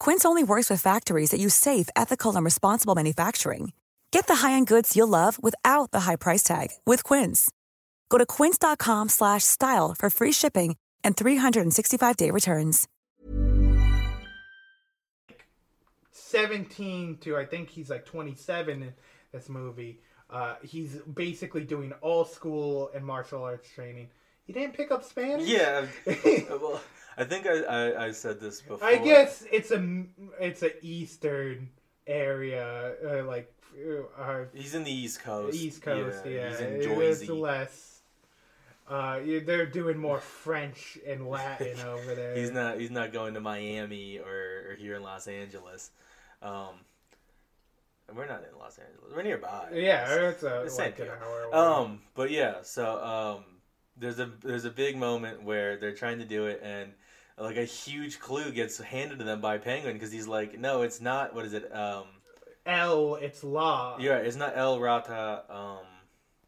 Quince only works with factories that use safe, ethical, and responsible manufacturing. Get the high-end goods you'll love without the high price tag with Quince. Go to quince.com slash style for free shipping and 365-day returns. 17 to I think he's like 27 in this movie. Uh, he's basically doing all school and martial arts training. He didn't pick up Spanish. Yeah. well, I think I, I, I said this before. I guess it's a it's a Eastern area, uh, like uh, he's in the East Coast. East Coast, yeah. He's in It is less. Uh, they're doing more French and Latin over there. He's not. He's not going to Miami or, or here in Los Angeles. Um, we're not in Los Angeles. We're nearby. Yeah, it's a, the same like an hour away. Um, but yeah, so um, there's a there's a big moment where they're trying to do it, and like a huge clue gets handed to them by Penguin because he's like, no, it's not. What is it? Um, L, it's law. yeah, it's not El Rata. Um,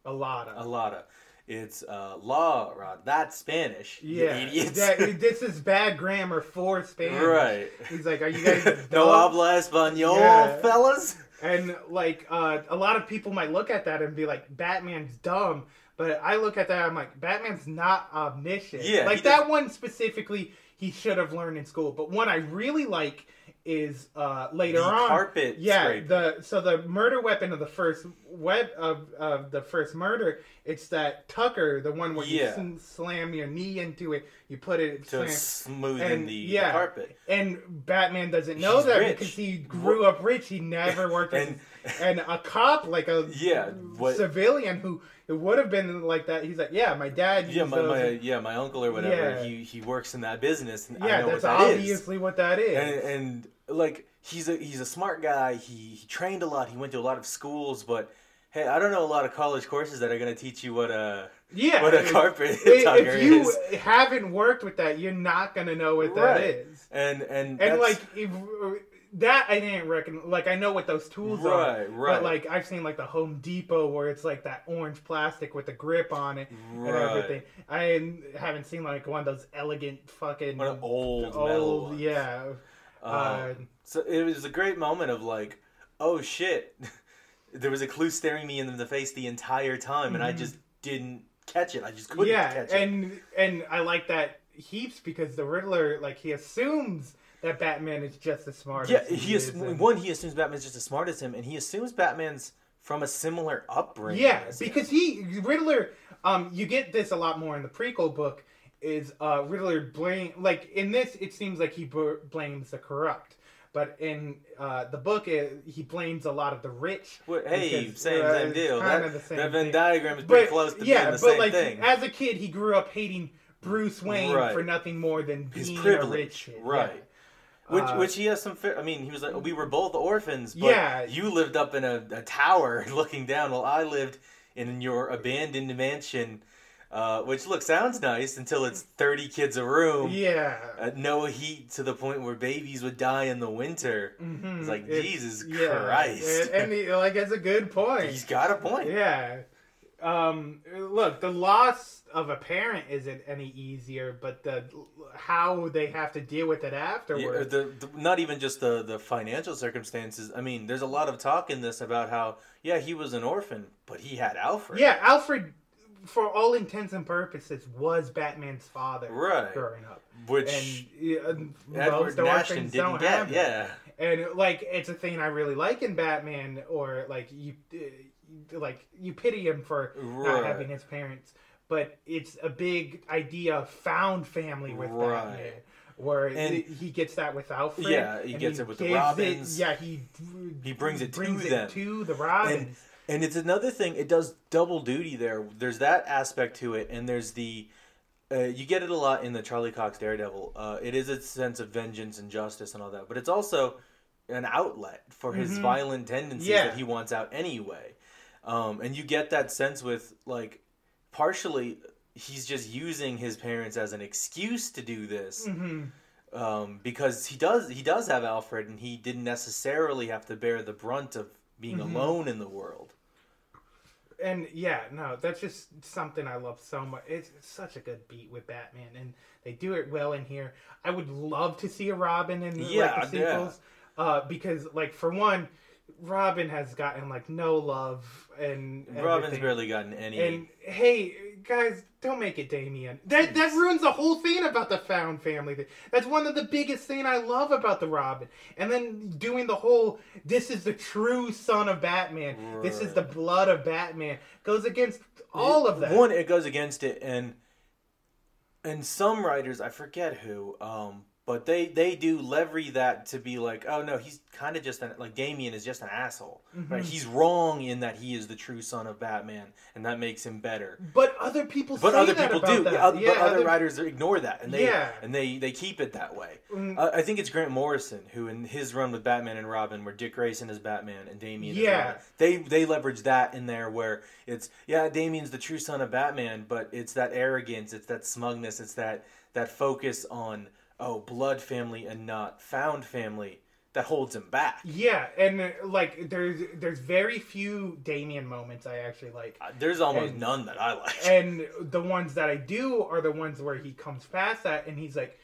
Alada. Alada. It's uh, La Rata. That's Spanish. Yeah, idiots. that- this is bad grammar for Spanish. Right. He's like, "Are you guys no dumb?" habla español, Yeah. fellas. And like, uh, a lot of people might look at that and be like, "Batman's dumb," but I look at that, I'm like, "Batman's not omniscient." Yeah, like that one specifically, he should have learned in school. But one I really like is uh, later The on. carpet Yeah, scraping. the so the murder weapon of the first web of of the first murder. It's that Tucker, the one where Yeah. you slam your knee into it, you put it To smoothen the- the carpet. And Batman doesn't know He's that rich. because he grew up rich. He never worked And- and, a cop like a Yeah, what- civilian who it would have been like that. He's like, yeah, my dad. Yeah, my, my and- yeah my uncle or whatever. Yeah. He he works in that business, and I yeah, know that's what that is. obviously what that is. And, and like he's a he's a smart guy. He he trained a lot. He went to a lot of schools, but hey, I don't know a lot of college courses that are going to teach you what a yeah, what a carpet tucker if you is. haven't worked with that, you're not gonna know what that Right. is. And and and like if, that I didn't reckon. Like I know what those tools are, Right, right. But like I've seen like the Home Depot where it's like that orange plastic with the grip on it right. and everything. I haven't seen like one of those elegant fucking One of old ones. yeah. Uh, Um, so it was a great moment of like, oh shit, there was a clue staring me in the face the entire time, and I Mhm. just didn't catch it. I just couldn't yeah, catch it. and and I like that heaps because the Riddler like he assumes that Batman is just as smart. Yeah, as he is and- one. He assumes Batman's just as smart as him, and he assumes Batman's from a similar upbringing. Yeah, as him. because he Riddler. Um, you get this a lot more in the prequel book. Is uh Riddler blame like in this? It seems like he b- blames the corrupt, but in uh the book, it, he blames a lot of the rich. Well, hey, because, same- uh, same deal. kinda That- the same that Venn thing. diagram is pretty But, close to yeah, being the but same like thing. as a kid, he grew up hating Bruce Wayne Right. for nothing more than his being a rich kid. right? Yeah. Which, Uh, which he has some. Fair, I mean, he was like, we were both orphans, but Yeah. you lived up in a, a tower looking down, while I lived in your abandoned mansion. Uh, which look sounds nice until it's thirty kids a room. Yeah. Uh, no heat to the point where babies would die in the winter. Mhm. It's like It's- Jesus yeah, Christ. and, and he, like it's a good point. He's got a point. Yeah. Um, look, the loss of a parent isn't any easier, but the how they have to deal with it Yeah, afterwards. the, the, not even just the, the financial circumstances. I mean, there's a lot of talk in this about how, yeah, he was an orphan, but he had Alfred. Yeah, Alfred, for all intents and purposes, was Batman's father Right. growing up. Which and, yeah, Edward most Nashton didn't don't get, have yeah. and like it's a thing I really like in Batman, or like you, uh, like you pity him for not having his parents, but it's a big idea of found family with Right. Batman. Where And- he gets that with Alfred. Yeah, he gets it with the Robins. yeah, he He brings it brings to it them. to the Robins. And, and it's another thing, it does double duty there. There's that aspect to it, and there's the. Uh, you get it a lot in the Charlie Cox Daredevil. Uh, it is a sense of vengeance and justice and all that, but it's also an outlet for his Mhm. violent tendencies Yeah. that he wants out anyway. Um, and you get that sense with like partially he's just using his parents as an excuse to do this Mhm. um, because he does he does have Alfred and he didn't necessarily have to bear the brunt of being Mhm. alone in the world. and yeah, no, that's just something I love so much. It's, it's such a good beat with Batman, and they do it well in here. I would love to see a Robin in Yeah, like the yeah. sequels, uh, because like for one, Robin has gotten like no love and Robin's everything. barely gotten any. And hey, guys, don't make it Damian. That that ruins the whole thing about the found family thing. That's one of the biggest thing I love about the Robin. And then doing the whole "this is the true son of Batman. This is the blood of Batman" goes against all of that. One, it goes against it, and and some writers, I forget who, um, but they they do lever that to be like, oh no, he's kind of just an, like Damian is just an asshole, right? Mhm. He's wrong in that he is the true son of Batman, and that makes him better. But other people But other people do. Yeah, Yeah, but other, other- writers ignore that, and they Yeah. and they they keep it that way. Mm. Uh, I think it's Grant Morrison who, in his run with Batman and Robin, where Dick Grayson is Batman and Damian, is Yeah. They they leverage that in there where it's yeah, Damian's the true son of Batman, but it's that arrogance, it's that smugness, it's that that focus on oh blood family and not found family that holds him back. Yeah, and uh, like there's there's very few Damian moments I actually like. There's almost And- none that I like. And the ones that I do are the ones where he comes past that and he's like,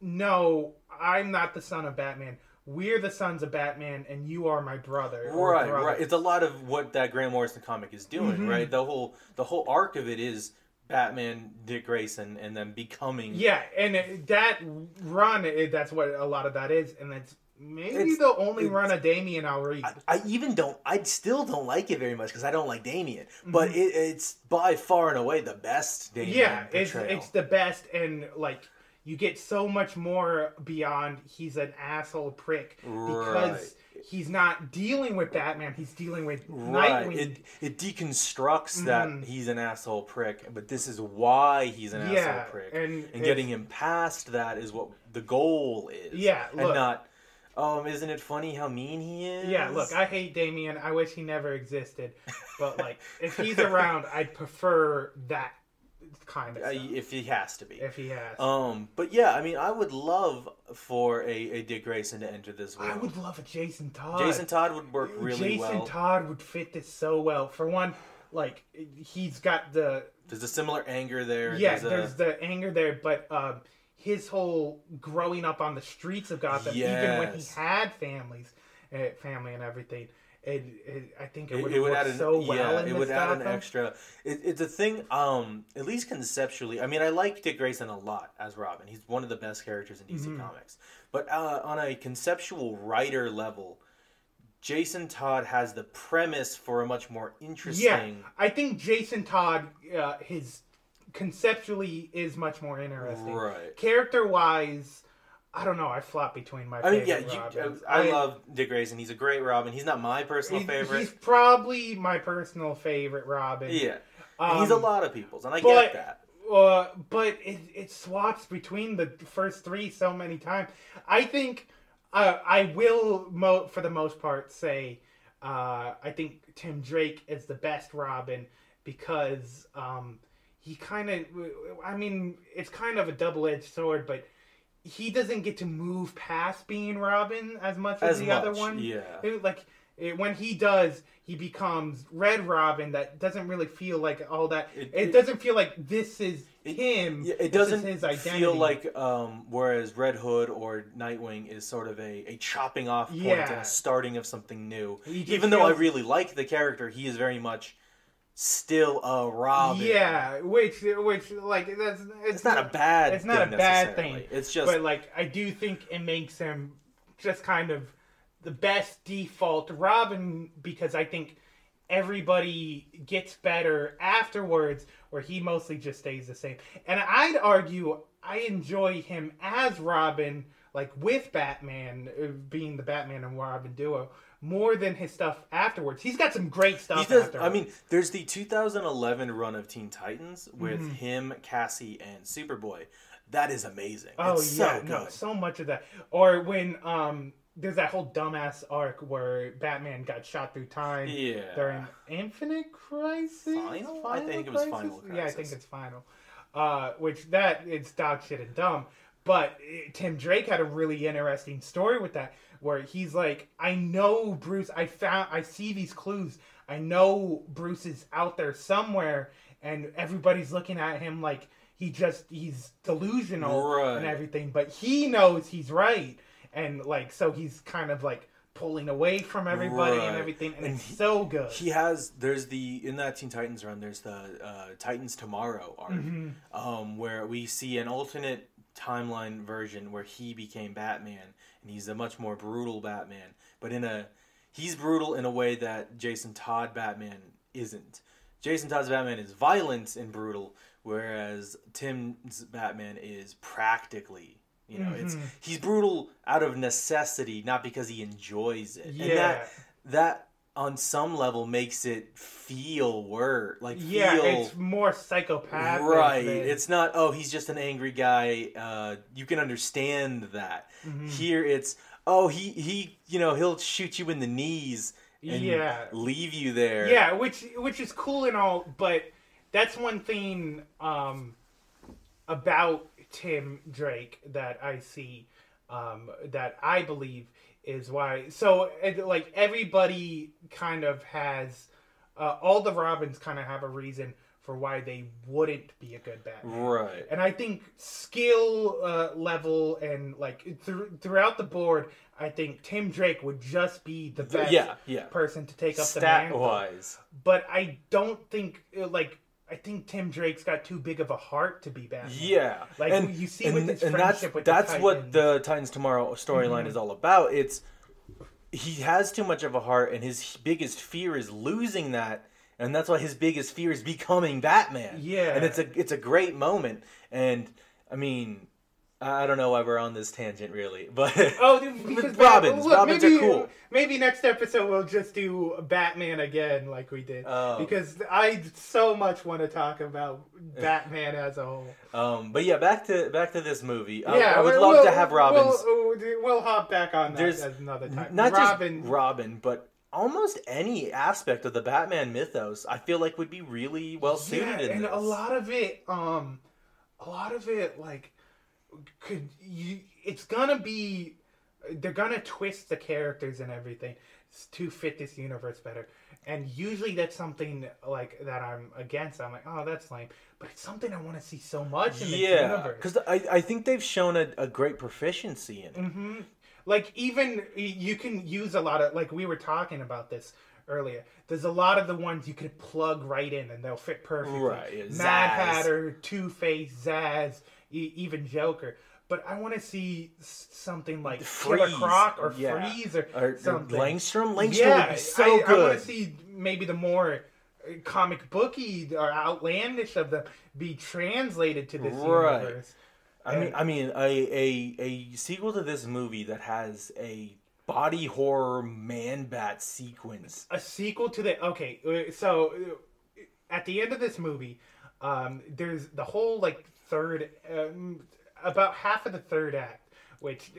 "No, I'm not the son of Batman. We're the sons of Batman, and you are my brother." right brother." right it's a lot of what that grant morrison comic is doing Mhm. right the whole the whole arc of it is batman dick grayson and then becoming Yeah, and that run, that's what a lot of that is, and that's maybe It's- the only run of Damian I'll read. I even don't. I still don't like it very much because I don't like Damian. Mm-hmm. But it, it's by far and away the best Damian yeah, portrayal. it's the best, and like you get so much more beyond he's an asshole prick because he's not dealing with Batman, he's dealing with Right. Nightwing. It it deconstructs that Mhm. he's an asshole prick, but this is why he's an Yeah, asshole prick. and And, getting him past that is what the goal is. Yeah, and not. Um, isn't it funny how mean he is? Yeah, look, I hate Damian. I wish he never existed. But like, if he's around, I'd prefer that kind of Uh, stuff. if he has to be. If he has. Um, but yeah, I mean, I would love for a, a Dick Grayson to enter this world. I would love a Jason Todd. Jason Todd would work really Jason well. Jason Todd would fit this so well. For one, like he's got the There's a similar anger there. yeah, There's a- there's the anger there, but um, his whole growing up on the streets of Gotham, even when he had families, uh, family and everything, it, it, I think it would, it would add an so well yeah, it would add an extra. It, it's a thing. Um, at least conceptually, I mean, I like Dick Grayson a lot as Robin. He's one of the best characters in DC Mhm. Comics. But uh, on a conceptual writer level, Jason Todd has the premise for a much more interesting. Yeah, I think Jason Todd, uh, his conceptually is much more interesting. Right. Character wise, I don't know. I flop between my. I mean, yeah, you, Robins. I, love Dick Grayson. He's a great Robin. He's not my personal He's, favorite. he's probably my personal favorite Robin. yeah, And he's a Um, lot of people's, and I but, get that. Uh, but it, it swaps between the first three so many times. I think uh, I will, mo- for the most part, say uh, I think Tim Drake is the best Robin because um, he kind of, I mean, it's kind of a double edged sword, but he doesn't get to move past being Robin as much as, As the other one. yeah. It- like it, when he does, he becomes Red Robin. That doesn't really feel like all that. It, It- doesn't feel like this is him. Yeah, it this doesn't his identity. feel like um, whereas Red Hood or Nightwing is sort of a, a chopping off point Yeah. a starting of something new. Even though I really like the character, he is very much still a Robin. Yeah, which which like that's it's, It's not a bad It's not a bad thing. It's just- but like I do think it makes him just kind of the best default Robin because I think everybody gets better afterwards, where he mostly just stays the same. And I'd argue I enjoy him as Robin, like with Batman uh, being the Batman and Robin duo. More than his stuff afterwards. He's got some great stuff. He does. afterwards. I mean, there's the 2011 run of Teen Titans with Mhm. him, Cassie, and Superboy. That is amazing. Oh it's yeah, so no, so much of that. Or when um there's that whole dumbass arc where Batman got shot through time Yeah. during Infinite Crisis. Final? I think it was Final Yeah, I think it's Final. Uh, which that it's dog shit and dumb. But eh, Tim Drake had a really interesting story with that, where he's like, I know Bruce. I found. I see these clues. I know Bruce is out there somewhere, and everybody's looking at him like he just he's delusional and everything. But he knows he's right, and like so he's kind of like pulling away from everybody and everything, and, And it's he- so good. He has. There's the in that Teen Titans run. There's the uh, Titans Tomorrow arc, Mhm. um, where we see an alternate timeline version where he became Batman, and he's a much more brutal Batman. But in a, he's brutal in a way that Jason Todd Batman isn't. Jason Todd's Batman is violent and brutal, whereas Tim's Batman is practically You know, it's Mhm. he's brutal out of necessity, not because he enjoys it. And Yeah. that that on some level makes it feel word like yeah, feel it's more psychopathic. right. than- It's not oh he's just an angry guy. Uh, you can understand that. Mhm. Here it's oh he he you know he'll shoot you in the knees and Yeah. leave you there. Yeah, which which is cool and all, but that's one thing um, about Tim Drake that I see um, that I believe is why. So it- like everybody kind of has uh, all the Robins kind of have a reason for why they wouldn't be a good Batman. Right. And I think skill uh, level and like thr throughout the board, I think Tim Drake would just be the best yeah, yeah. person to take up the Stat mantle. wise. But I don't think uh, like I think Tim Drake's got too big of a heart to be Batman. Yeah, like and, you see and, with his and friendship that's with that's the what the Titans Tomorrow storyline Mhm. is all about. It's he has too much of a heart, and his biggest fear is losing that, and that's why his biggest fear is becoming Batman. Yeah. and it's a it's a great moment, and I mean. I don't know why we're on this tangent, really, but Oh, because Robins, look, Robins maybe, are cool. Maybe next episode we'll just do Batman again, like we did, Oh. because I so much want to talk about Batman as a whole. Um, but yeah, back to back to this movie. I, yeah, I would we'll- love to have Robins. We'll, we'll, we'll hop back on that There's as another time. not Robin, just Robin, but almost any aspect of the Batman mythos. I feel like would be really well suited yeah, in and this. a lot of it, um, a lot of it, like, could you? It's gonna be, they're gonna twist the characters and everything to fit this universe better. And usually that's something like that I'm against. I'm like, oh, that's lame. But it's something I want to see so much in yeah, because I, I think they've shown a, a great proficiency in it. hmm Like even you can use a lot of like we were talking about this earlier. There's a lot of the ones you could plug right in and they'll fit perfectly. Right, yeah, Mad Hatter, Two Face, Zsasz, e- even Joker. But I want to see something like Killer Freeze, Croc or yeah. Freeze or, Or- or something. Langstrom? Langstrom would be so I, I want to see maybe the more uh, comic booky or outlandish of them be translated to this Right. universe. I mean, I mean, a, a a sequel to this movie that has a body horror man bat sequence. a sequel to the okay uh, so uh, at the end of this movie um there's the whole like third um, about half of the third act which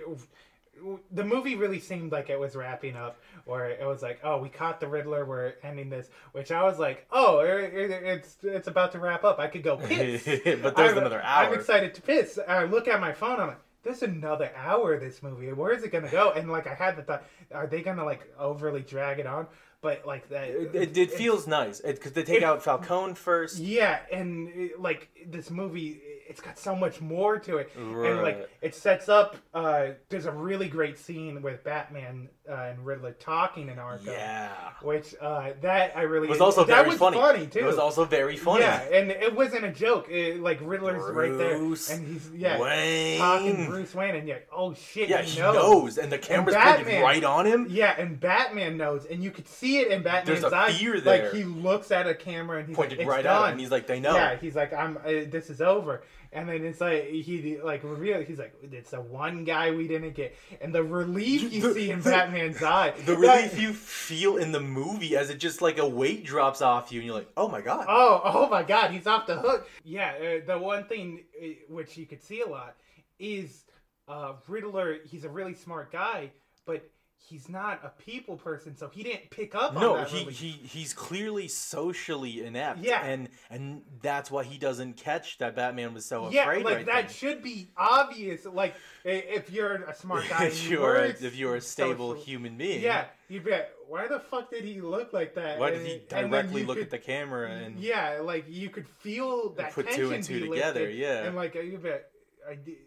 the movie really seemed like it was wrapping up or it was like oh we caught the riddler we're ending this which i was like oh it, it- it's it's about to wrap up i could go piss But there's I'm- another hour. i'm excited to piss i look at my phone i'm like there's another hour of this movie. Where is it gonna go? And like I had the thought, are they gonna like overly drag it on? But like that, It, it, it feels nice because they take it- out Falcone first. yeah, and it, like this movie, it's got so much more to it, and like it sets up. Uh, there's a really great scene with Batman uh, and Riddler talking in Arkham. Yeah. which uh, that I really It was also that very was funny. too. It was also very funny. Yeah, and it wasn't a joke. It, like Riddler's right there, and he's yeah Wayne. talking to Bruce Wayne, and yeah, oh shit, Yeah, he knows. knows, and the camera's pointed right on him. Yeah, and Batman knows, and you could see it in Batman's There's a eyes. fear there. Like he looks at a camera and he's Pointed like, it's right at him, and he's like, they know. Yeah, he's like, I'm. Uh, this is over. And then it's like he like reveal. He's like, it's the one guy we didn't get, and the relief you see in Batman's eye. The relief you feel in the movie as it just like a weight drops off you, and you're like, oh my god. Oh, oh my God, he's off the hook. Yeah, uh, the one thing uh, which you could see a lot is uh, Riddler. He's a really smart guy, but he's not a people person, so he didn't pick up on no, that. he, relief. he he's clearly socially inept. Yeah. and and that's why he doesn't catch that Batman was so yeah, afraid. Yeah, like right that then. should be obvious. Like if you're a smart guy, if you're a, if you're a stable social- human being, yeah, you bet. Why the fuck did he look like that? Why did he directly look could- at the camera and Yeah, like you could feel that put two and two together, lifted, yeah. and like you bet.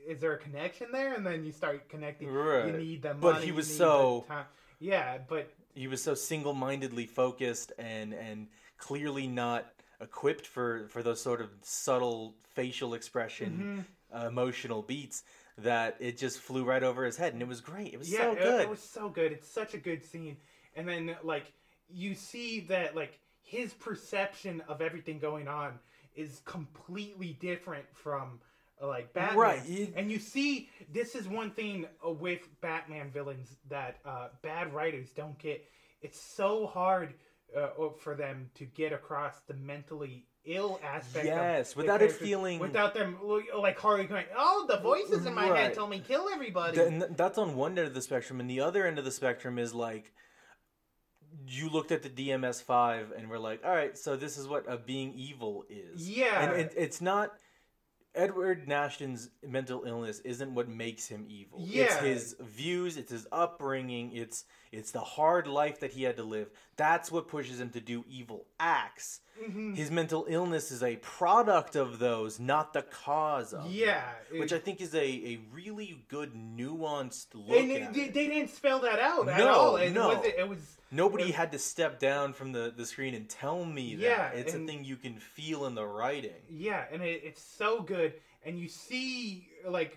Is there a connection there? And then you start connecting. You need the money. But he was so- Yeah, but he was so single-mindedly focused and and clearly not equipped for for those sort of subtle facial expression Mm-hmm. uh, emotional beats that it just flew right over his head and it was great it was yeah, so it- good It, was so good. It's such a good scene. And then like you see that like his perception of everything going on is completely different from like Batman. Right, you- And you see, this is one thing uh, with Batman villains that uh, bad writers don't get. It's so hard uh, for them to get across the mentally ill aspect. Yes, without it feeling- without them like Harley going, "Oh, the voices in my head Right. told me kill everybody." Th- that's on one end of the spectrum, and the other end of the spectrum is like you looked at the DMS five and we're like, all right, so this is what a being evil is. Yeah. and it, it's not. Edward Nashton's mental illness isn't what makes him evil. It's his views, it's his upbringing, it's it's the hard life that he had to live. That's what pushes him to do evil acts. Mhm. His mental illness is a product of those, not the cause of. Yeah, which I think is a, a really good nuanced look and at it, they, it. they didn't spell that out at No, all. It no. was it was Nobody had to step down from the, the screen and tell me that. Yeah, it's and- a thing you can feel in the writing. Yeah, and it, it's so good. And you see, like,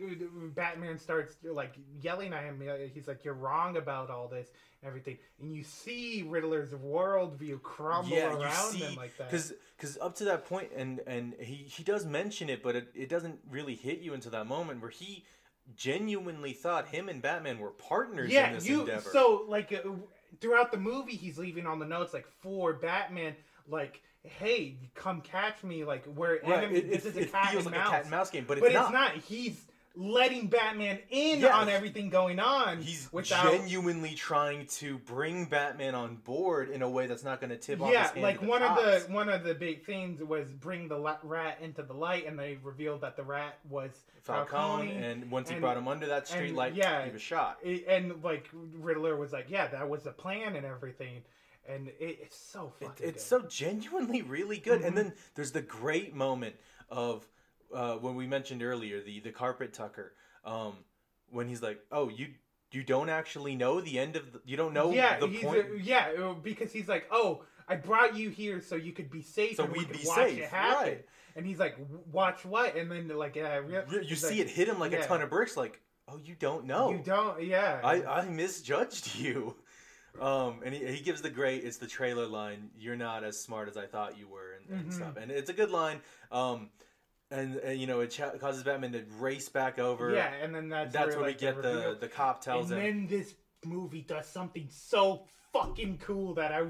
Batman starts like yelling at him. He's like, "You're wrong about all this, and everything." And you see Riddler's worldview crumble yeah, around see, him like that. because because up to that point, and and he he does mention it, but it, it doesn't really hit you until that moment where he genuinely thought him and Batman were partners yeah, in this you. endeavor. So like uh, throughout the movie, he's leaving on the notes like for Batman, like. Hey, come catch me! Like we're Right, enemy. it- this it- is a cat, feels and like a mouse. cat and mouse game, but but it's it's not. not. He's letting Batman in Yeah. on everything going on. He's without genuinely trying to bring Batman on board in a way that's not going to tip off yeah, like one of the one of the big things was bring the rat into the light, and they revealed that the rat was Falcone, Falcone, and once he brought him under that street and, light, yeah, he was shot. and like Riddler was like, yeah, that was the plan and everything, and it, it's so It- fucking. it's so genuinely really good. Mm-hmm. And then there's the great moment of uh, when we mentioned earlier the the carpet tucker, um, when he's like, "Oh, you you don't actually know the end of the, you don't know yeah, the he's point." a- yeah, uh, because he's like, oh, I brought you here so you could be safe, So and we we'd could be watch safe, it happen. right. And he's like, watch what? And then like, yeah, you see like, it hit him like yeah. a ton of bricks. Like, oh, you don't know. You don't, yeah. I, I misjudged you. Um, and he, he gives the great, it's the trailer line, you're not as smart as I thought you were, and, and Mhm. stuff. And it's a good line. Um, and, and you know, it cha- causes Batman to race back over. Yeah, and then that's that's where, where, like, we get the, reveal- the cop tells and him. then this movie does something so fucking cool that I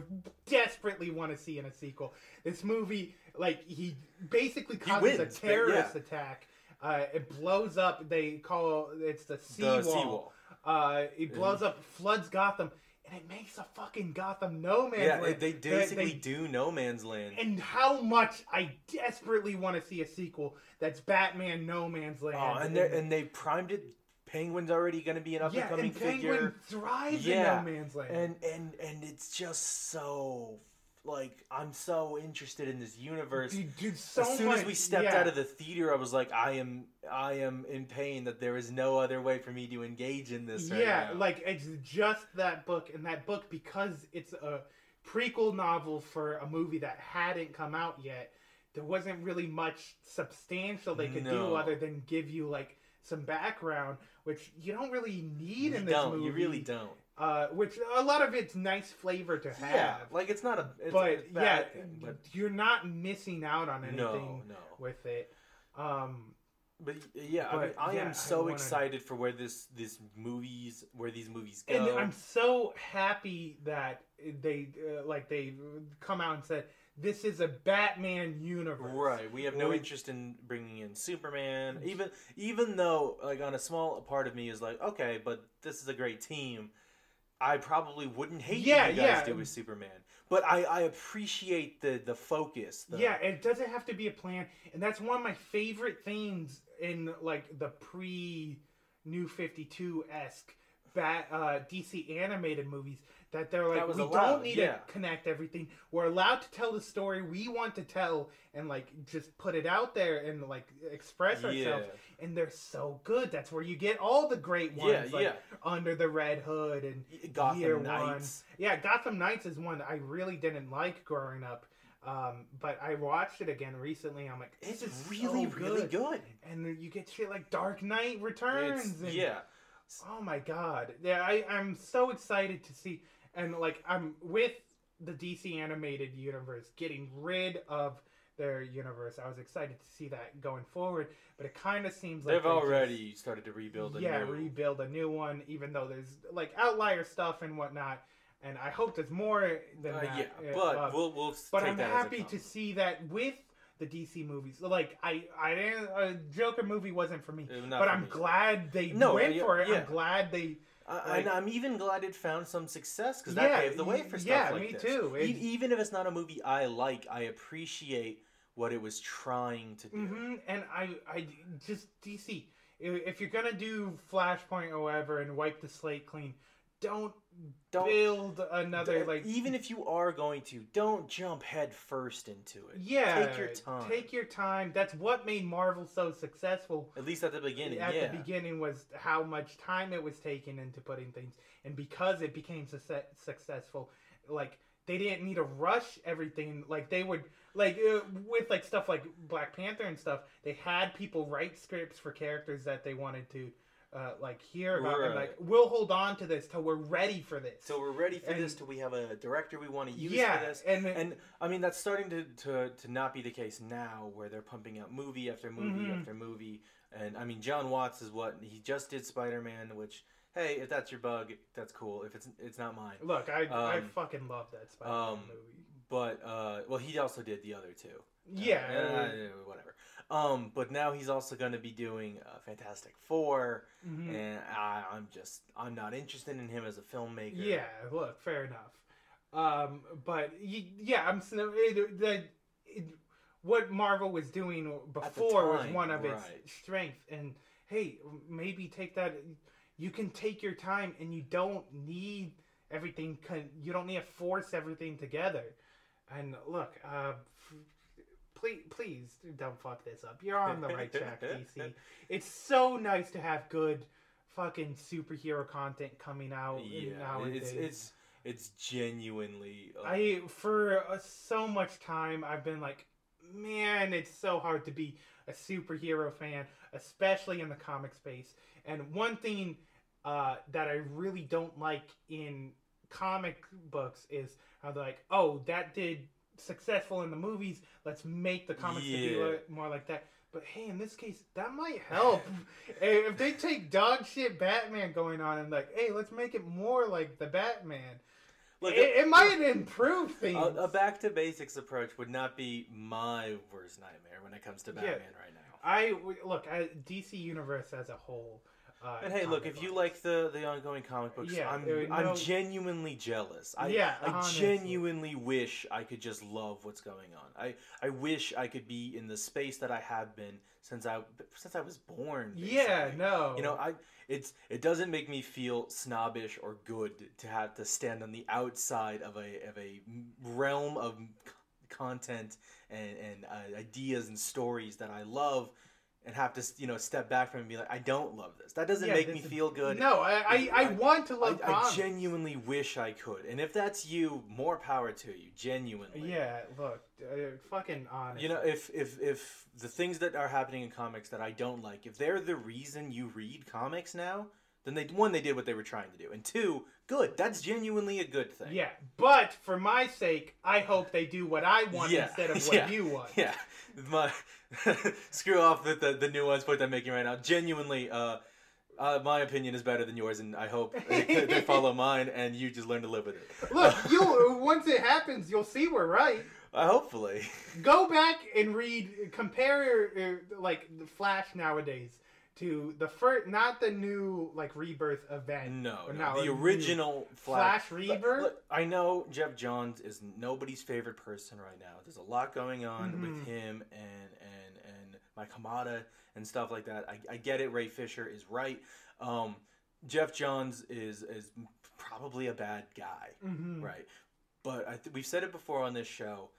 desperately want to see in a sequel. This movie, like, he basically causes wins, a terrorist yeah. attack. Uh, it blows up. They call it's the The seawall. seawall. Uh, it blows up, floods Gotham, and it makes a fucking Gotham no man's yeah, land. they They- basically they do no man's land. and how much I desperately want to see a sequel that's Batman No Man's oh, Land. Oh, and, they and they primed it. Penguin's already going to be an up and yeah, coming and Penguin thrives yeah, in No Man's Land. and and and it's just so like I'm so interested in this universe. Dude, dude, so as soon as we stepped yeah. out of the theater, I was like, I am I am in pain that there is no other way for me to engage in this. Right yeah, now. like it's just that book, and that book because it's a prequel novel for a movie that hadn't come out yet. There wasn't really much substantial they could do other than give you like some background, which you don't really need you in this don't. movie. You really don't. Uh, which a lot of it's nice flavor to have. Yeah, like it's not a. It's but a yeah, thing, but you're not missing out on anything No, no. with it. Um, But yeah, I, mean, I yeah, am so wanna- excited for where this this movies where these movies go. and I'm so happy that they uh, like they come out and said this is a Batman universe. Right, we have no We- interest in bringing in Superman, even even though like on a small part of me is like, okay, but this is a great team. I probably wouldn't hate Yeah, you guys yeah. do with Superman, but I, I appreciate the the focus. The, Yeah, it doesn't have to be a plan, and that's one of my favorite things in like the pre New Fifty Two esque bat uh, DC animated movies. That they're like, That we allowed, don't need yeah. to connect everything. We're allowed to tell the story we want to tell, and like just put it out there and like express ourselves. Yeah. And they're so good. That's where you get all the great ones, Yeah, like yeah. Under the Red Hood and Gotham Year Knights. One. Yeah, Gotham Knights is one I really didn't like growing up. Um, but I watched it again recently. I'm like, this It's is really, so really good. And you get shit like Dark Knight Returns. And, yeah. Oh my god. Yeah, I, I'm so excited to see. And like, I'm with the DC animated universe getting rid of their universe. I was excited to see that going forward, but it kind of seems like They've they just- already started to rebuild a yeah, new. rebuild a new one, even though there's like outlier stuff and whatnot. And I hope there's more than Uh, that. yeah, uh, but uh, we'll we'll but take I'm that as it happy to see that with the DC movies. Like I, I didn't. A Joker movie wasn't for me, but I'm me. glad they No, went yeah, for it. yeah. I'm glad they. I, and like- I'm even glad it found some success because that Yeah, paved the way for stuff yeah, like me this. too. E- It- even if it's not a movie I like, I appreciate what it was trying to do. hmm and I, I just DC. If you're gonna do Flashpoint or whatever and wipe the slate clean, don't, Don't- build another like. even if you are going to, don't jump head first into it. Yeah, take your time. Take your time. That's what made Marvel so successful. At least at the beginning, At yeah. the beginning was how much time it was taken into putting things, and because it became success- successful, like they didn't need to rush everything. Like they would, like uh, with like stuff like Black Panther and stuff, they had people write scripts for characters that they wanted to. Uh, like hear about and like we'll hold on to this till we're ready for this. So we're ready for And- this. Till we have a director we want to use Yeah, for this. and- and I mean that's starting to, to to not be the case now, where they're pumping out movie after movie Mhm. after movie. And I mean, Jon Watts is what he just did Spider Man, which hey, if that's your bug, that's cool. If it's it's not mine. Look, I I Um, fucking love that Spider-Man um, movie. But uh, well, he also did the other two. Yeah. Uh, whatever. Um, but now he's also going to be doing uh, Fantastic 4 Mhm. and I, I'm just I'm not interested in him as a filmmaker. Yeah, look, fair enough. Um, but yeah, I'm the it, what Marvel was doing before was one of right. its strength, and hey, maybe take that. You can take your time, and you don't need everything. You don't need to force everything together. And look, uh, please, please don't fuck this up. You're on the right track, DC. It's so nice to have good fucking superhero content coming out Yeah, nowadays. it's it's it's genuinely. Uh, I for uh, so much time I've been like, man, it's so hard to be a superhero fan, especially in the comic space. And one thing uh, that I really don't like in comic books is how they're like, oh, that did successful in the movies. Let's make the comics to be more like that. But hey, in this case, that might help. if they take dog shit Batman going on and like, hey, let's make it more like the Batman. Look, it, it might improve things. a, a back to basics approach would not be my worst nightmare when it comes to Batman right now. I look at DC Universe as a whole. Uh, And hey, look, if you like the the ongoing comic books, Yeah, I'm there- I'm genuinely jealous. I Yeah, I honestly. genuinely wish I could just love what's going on. I I wish I could be in the space that I have been since I since I was born. Yeah, no. You know, I it's it doesn't make me feel snobbish or good to have to stand on the outside of a of a realm of content and and uh, ideas and stories that I love. And have to, you know, step back from it and be like, I don't love this. That doesn't Yeah, make me feel good. No, I, I, I want to love I, I genuinely wish I could. And if that's you, more power to you. Genuinely. Yeah, look, uh, fucking honest. You know, if if if the things that are happening in comics that I don't like, if they're the reason you read comics now, then they one they did what they were trying to do, and two, good. That's genuinely a good thing. Yeah, but for my sake, I hope they do what I want Yeah, instead of what yeah, you want. Yeah, my screw off the, the the nuance point I'm making right now. Genuinely, uh, uh, my opinion is better than yours, and I hope they, they follow mine, and you just learn to live with it. Look, you once it happens, you'll see we're right. Uh, hopefully. Go back and read, compare uh, like the Flash nowadays to the first, not the new like rebirth event. No, Or no, the original Flash. Flash Rebirth? Look, I know Geoff Johns is nobody's favorite person right now. There's a lot going on Mhm. with him and and and Mike Hamada and stuff like that. I, I get it. Ray Fisher is right. Um, Geoff Johns is is probably a bad guy, Mhm. right? But I th- we've said it before on this show.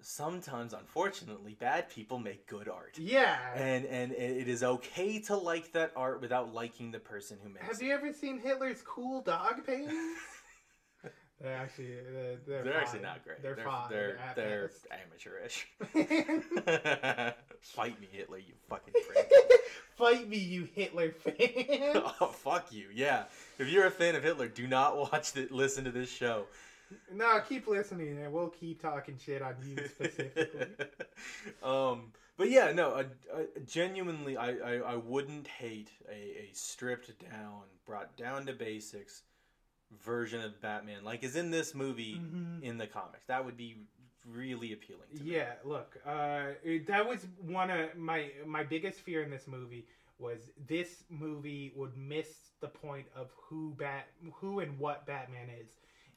Sometimes, unfortunately, bad people make good art. Yeah. and and it is okay to like that art without liking the person who makes it. Have you ever seen Hitler's cool dog paintings? they're actually uh, they're, they're, They're, actually not great. They're, they're fine. They're they're amateurish. Fight me, Hitler, you fucking prick. Fight me, you Hitler fan. oh fuck you! Yeah, if you're a fan of Hitler, do not watch the listen to this show. No, keep listening, and we'll keep talking shit on you specifically. um, but yeah, no, I, I, genuinely, I, I, I wouldn't hate a, a stripped down, brought down to basics version of Batman, like is in this movie Mhm. in the comics. That would be really appealing. To me. Yeah, look, uh, that was one of my my biggest fear in this movie was this movie would miss the point of who bat who and what Batman is.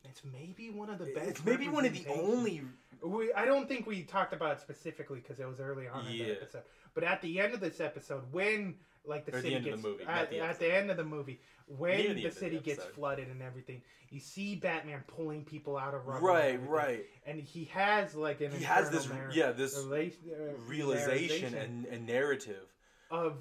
It's maybe one of the best. It's maybe one of the only. We, I don't think we talked about it specifically because it was early on in Yeah. the episode. But at the end of this episode, when like the Or the city end of the gets movie, not at, the at the end of the movie, when the the, end of the city gets episode. flooded and everything, you see Batman pulling people out of rubble. and Right, everything. right. And he has like an He has internal this, narr- yeah, this rela- uh, realization narration and, and narrative. of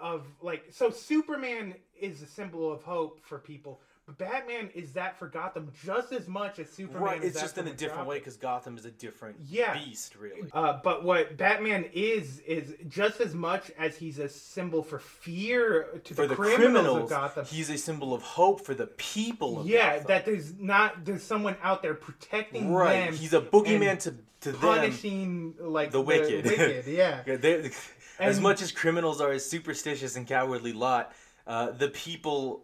of like so Superman is a symbol of hope for people, but Batman is that for Gotham just as much as Superman. Right, is it's just in a different Metropolis. way because Gotham is a different Yeah. beast, really. Uh, but what Batman is is just as much as he's a symbol for fear to for the, the criminals, criminals, of Gotham. he's a symbol of hope for the people of yeah, Gotham. that there's not there's someone out there protecting right. them. He's a boogeyman to to them. punishing like the wicked. wicked, yeah. they- as much as criminals are a superstitious and cowardly lot, uh, the people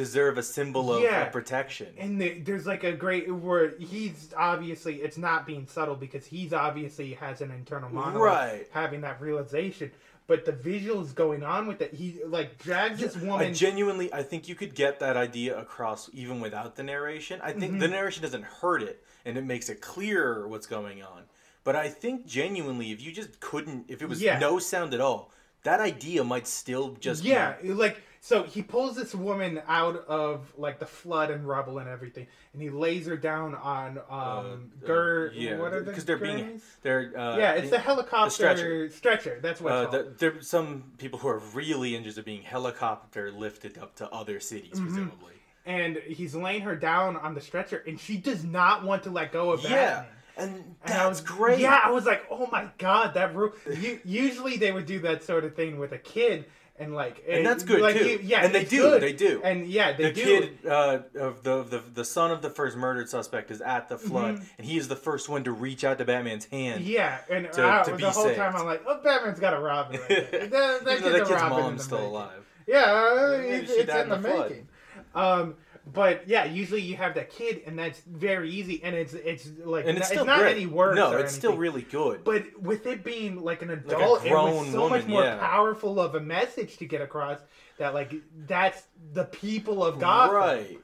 deserve a symbol of, Yeah. of protection. And the, there's like a great where he's obviously it's not being subtle because he's obviously has an internal monologue, Right. Having that realization, but the visuals going on with it, he like drags this woman. I genuinely, I think you could get that idea across even without the narration. I think Mhm. the narration doesn't hurt it, and it makes it clearer what's going on. But I think genuinely, if you just couldn't, if it was Yeah. no sound at all, that idea might still just yeah, be, like so he pulls this woman out of like the flood and rubble and everything, and he lays her down on um uh, Gur. yeah, what are the because they're being they're uh, yeah, it's the helicopter stretcher. stretcher. That's what Uh, the, there some people who are really injured are being helicopter lifted up to other cities, Mhm. presumably. and he's laying her down on the stretcher, and she does not want to let go of Yeah, Batman. and And that's I was great. Yeah, I was like, oh my god, that u- Usually they would do that sort of thing with a kid, and like, and it- that's good like, too. you- yeah, and they do, good. they do. and yeah, they the do. kid uh, of the, the the son of the first murdered suspect is at the flood, Mhm. and he is the first one to reach out to Batman's hand. Yeah, and to, I- to the whole saved. time I'm like, oh, Batman's got a Robin. Right that, that kid's that kid's in mom's still making. alive. Yeah, uh, it's, she it's died in the, the making. Um, but yeah, usually you have that kid, and that's very easy, and it's it's like and it's still not great. any worse. No, it's still really good. But with it being like an adult, it grown was so woman, much more yeah. powerful of a message to get across. That like that's the people of God, Right.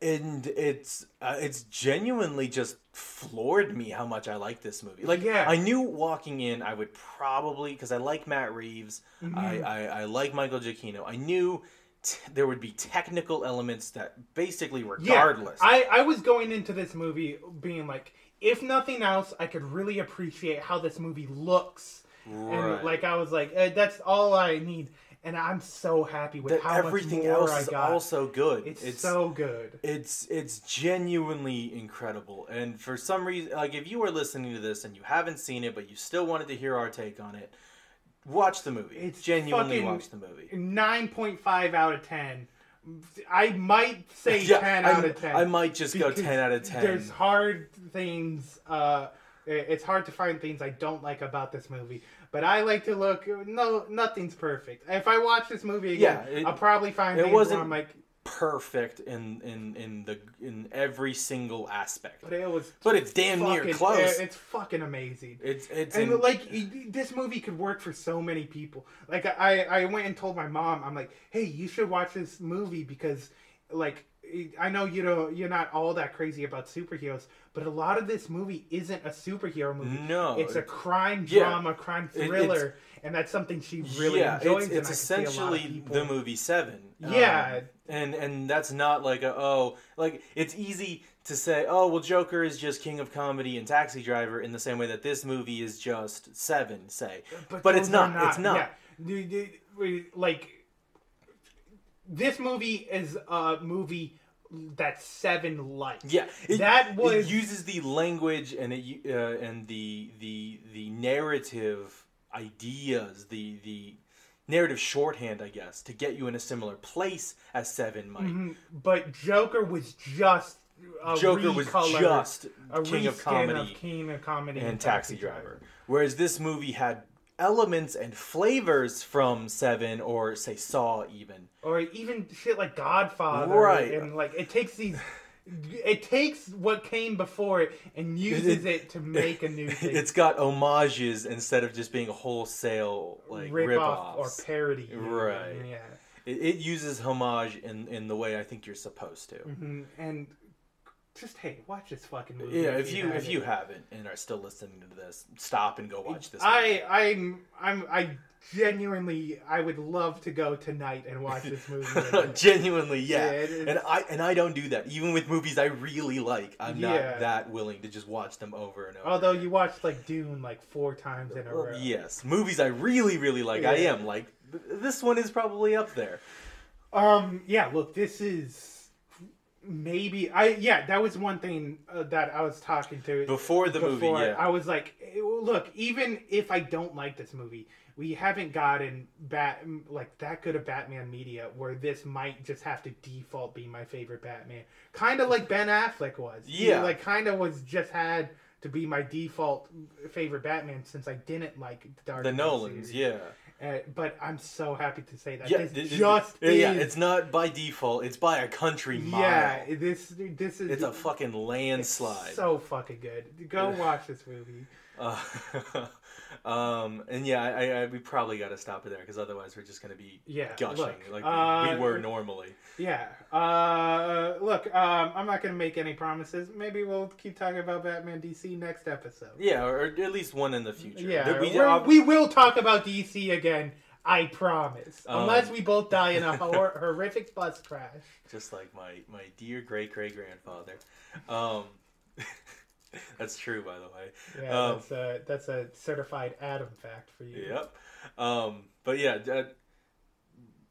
And it's uh, it's genuinely just floored me how much I like this movie. Like, Yeah. I knew walking in, I would probably because I like Matt Reeves, I, Mhm. I I like Michael Giacchino. I knew t- there would be technical elements that basically, regardless, Yeah, I, I was going into this movie being like, if nothing else, I could really appreciate how this movie looks. And like I was like, eh, that's all I need. And I'm so happy with that how everything else I is got. also good. It's so good. It's it's genuinely incredible. And for some reason, like if you are listening to this and you haven't seen it, but you still wanted to hear our take on it, watch the movie. It's genuinely watch the movie. Nine point five out of ten. I might say Yeah, ten I'm- out of ten. I might just go 10 out of 10. There's hard things. Uh, it's hard to find things I don't like about this movie. But I like to look. No, nothing's perfect. If I watch this movie again, Yeah, it- I'll probably find it things where wasn't I'm like, perfect in in in the in every single aspect. but it was. But it's damn near close. It's fucking amazing. It's it's and in- like this movie could work for so many people. Like I, I went and told my mom, I'm like, hey, you should watch this movie because, like, I know you know you're not all that crazy about superheroes, but a lot of this movie isn't a superhero movie. No, it's a it- crime yeah. drama, crime It- it's- thriller, and that's something she really yeah, enjoys. it's, it's I can see a lot of essentially the movie Seven. Um, Yeah. and and that's not like a oh like it's easy to say oh well Joker is just king of comedy and Taxi Driver in the same way that this movie is just Seven, say, but, it's those are not, It's not. Yeah. The- the- we- Like this movie is a movie that Seven likes. Yeah, it, that was it uses the language and it uh, and the the the narrative ideas, the the narrative shorthand, I guess, to get you in a similar place as Seven might. Mhm. But Joker was just a Joker was just a king of comedy King of Comedy, and Taxi Driver. Whereas this movie had elements and flavors from Seven or say Saw even. or even shit like Godfather, Right. And like it takes these, it takes what came before it and uses it to make a new thing. It's got homages instead of just being wholesale like rip, rip off or parody, Right. Yeah, It, it uses homage in in the way I think you're supposed to. Mhm. and just hey, watch this fucking movie. Yeah, if you if haven't. you haven't and are still listening to this, stop and go watch this. I I'm I'm I genuinely I would love to go tonight and watch this movie. Genuinely, yeah. Yeah, and I and I don't do that. Even with movies I really like, I'm Yeah. not that willing to just watch them over and over. Although you watched like Dune like four times in a row. Yes, movies I really really like. I am like th- this one is probably up there. Um. Yeah. Look, this is maybe I. Yeah, that was one thing uh, that I was talking to Before the movie, yeah. I was like, eh, look, even if I don't like this movie, we haven't gotten bat like that good of Batman media where this might just have to default be my favorite Batman. Kind of like Ben Affleck was. He, Yeah. like kind of was just had to be my default favorite Batman since I didn't like the Dark The Nolans, series. yeah. Uh, but I'm so happy to say that Yeah, this th- th- just yeah, it's not by default. It's by a country mile. yeah, this this is it's a fucking landslide. so fucking good. Go watch this movie. Uh, um, and yeah, I, I, we probably got to stop it there because otherwise we're just gonna be Yeah, gushing look, like uh, we were normally. Yeah. Uh, look, um, I'm not gonna make any promises. Maybe we'll keep talking about Batman DC next episode. Yeah, or at least one in the future. Yeah, we, ob- we will talk about DC again. I promise. Um, Unless we both die in a hor- horrific bus crash. just like my my dear great great grandfather. Um, that's true, by the way. Yeah, Um, that's a that's a certified Adam fact for you. Yep. Um, but yeah, uh,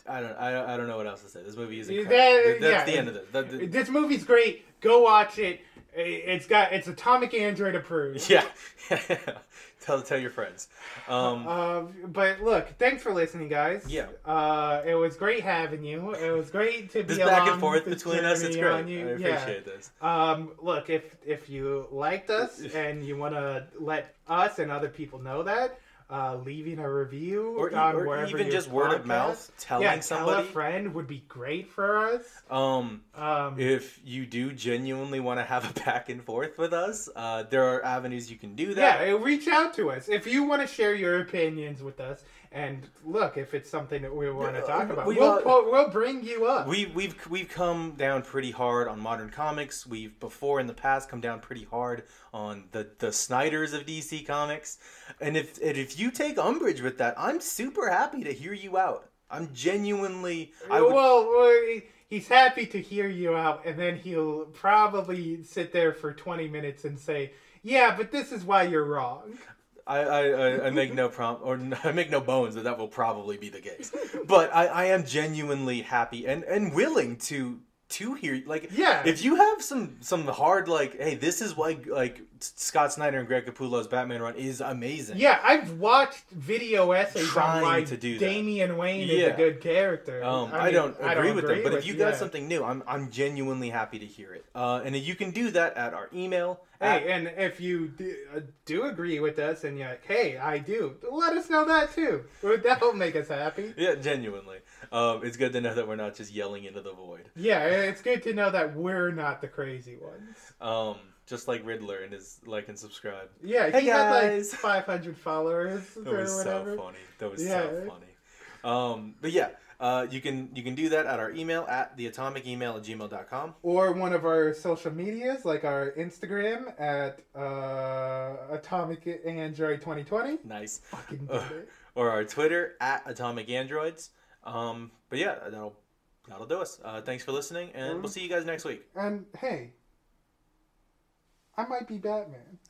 I don't I, I don't know what else to say. This movie is That- That's yeah, the end of it. That- that- This movie's great. Go watch it. It's got it's Atomic Android approved. yeah. tell tell your friends. Um, Um, but look, thanks for listening, guys. Yeah. Uh, it was great having you. It was great to this be back and along forth between us, it's great. you. I Yeah. appreciate this. Um, look, if if you liked us and you want to let us and other people know that, uh, leaving a review Or on or wherever even just word of mouth, telling yeah, tell somebody. a friend would be great for us. Um, Um, if you do genuinely want to have a back and forth with us, uh, there are avenues you can do that. Yeah, reach out to us if you want to share your opinions with us. And look, if it's something that we want to talk about, we- we'll po- we'll bring you up. We we've we've come down pretty hard on modern comics. We've before in the past come down pretty hard on the the Snyders of DC Comics. And if and if you take umbrage with that, I'm super happy to hear you out. I'm genuinely I would, well, well, he's happy to hear you out, and then he'll probably sit there for twenty minutes and say, "Yeah, but this is why you're wrong." I, I, I- make no prom or I make no bones that that will probably be the case. But I, I am genuinely happy and, and willing to to hear like Yeah. if you have some some hard like hey this is why like Scott Snyder and Greg Capullo's Batman run is amazing. Yeah, I've watched video essays Trying on why to do that. Damian Wayne is a good character. Um, I, mean, don't agree with them, but if with- you got yeah. something new, I'm I'm genuinely happy to hear it. Uh, and you can do that at our email. at- Hey, and if you do, uh, do agree with us and you're like, hey, I do, let us know that too. That'll make us happy. yeah, genuinely. Um, it's good to know that we're not just yelling into the void. Yeah, it's good to know that we're not the crazy ones. Um, just like Riddler and his like and subscribe. Yeah, Hey, he had like 500 followers That was whatever. so funny. That was Yeah. so funny. Um, but yeah, uh, you can you can do that at our email at theatomicemail at gmail.com. Or one of our social medias, like our Instagram at uh, Atomic Android 2020. Nice. Fucking Uh, or our Twitter at Atomic Androids. Um, but yeah, that'll that'll do us. Uh, thanks for listening, and we'll see you guys next week. And hey, I might be Batman.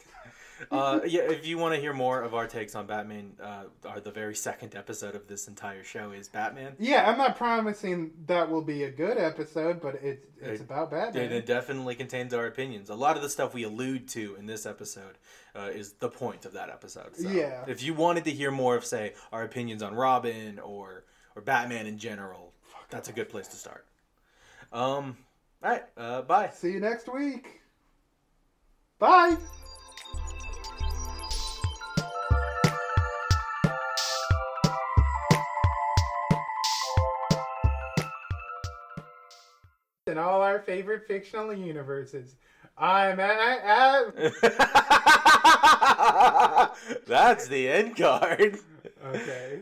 Uh, yeah, if you want to hear more of our takes on Batman, uh, our, the very second episode of this entire show is Batman. Yeah, I'm not promising that will be a good episode, but it's it's It- about Batman. And it definitely contains our opinions. A lot of the stuff we allude to in this episode uh, is the point of that episode. So Yeah. If you wanted to hear more of, say, our opinions on Robin or or Batman in general, Fuck that's a good place to start. Um, All right. Uh, bye. See you next week. Bye. In all our favorite fictional universes. I'm at. That's the end card. Okay.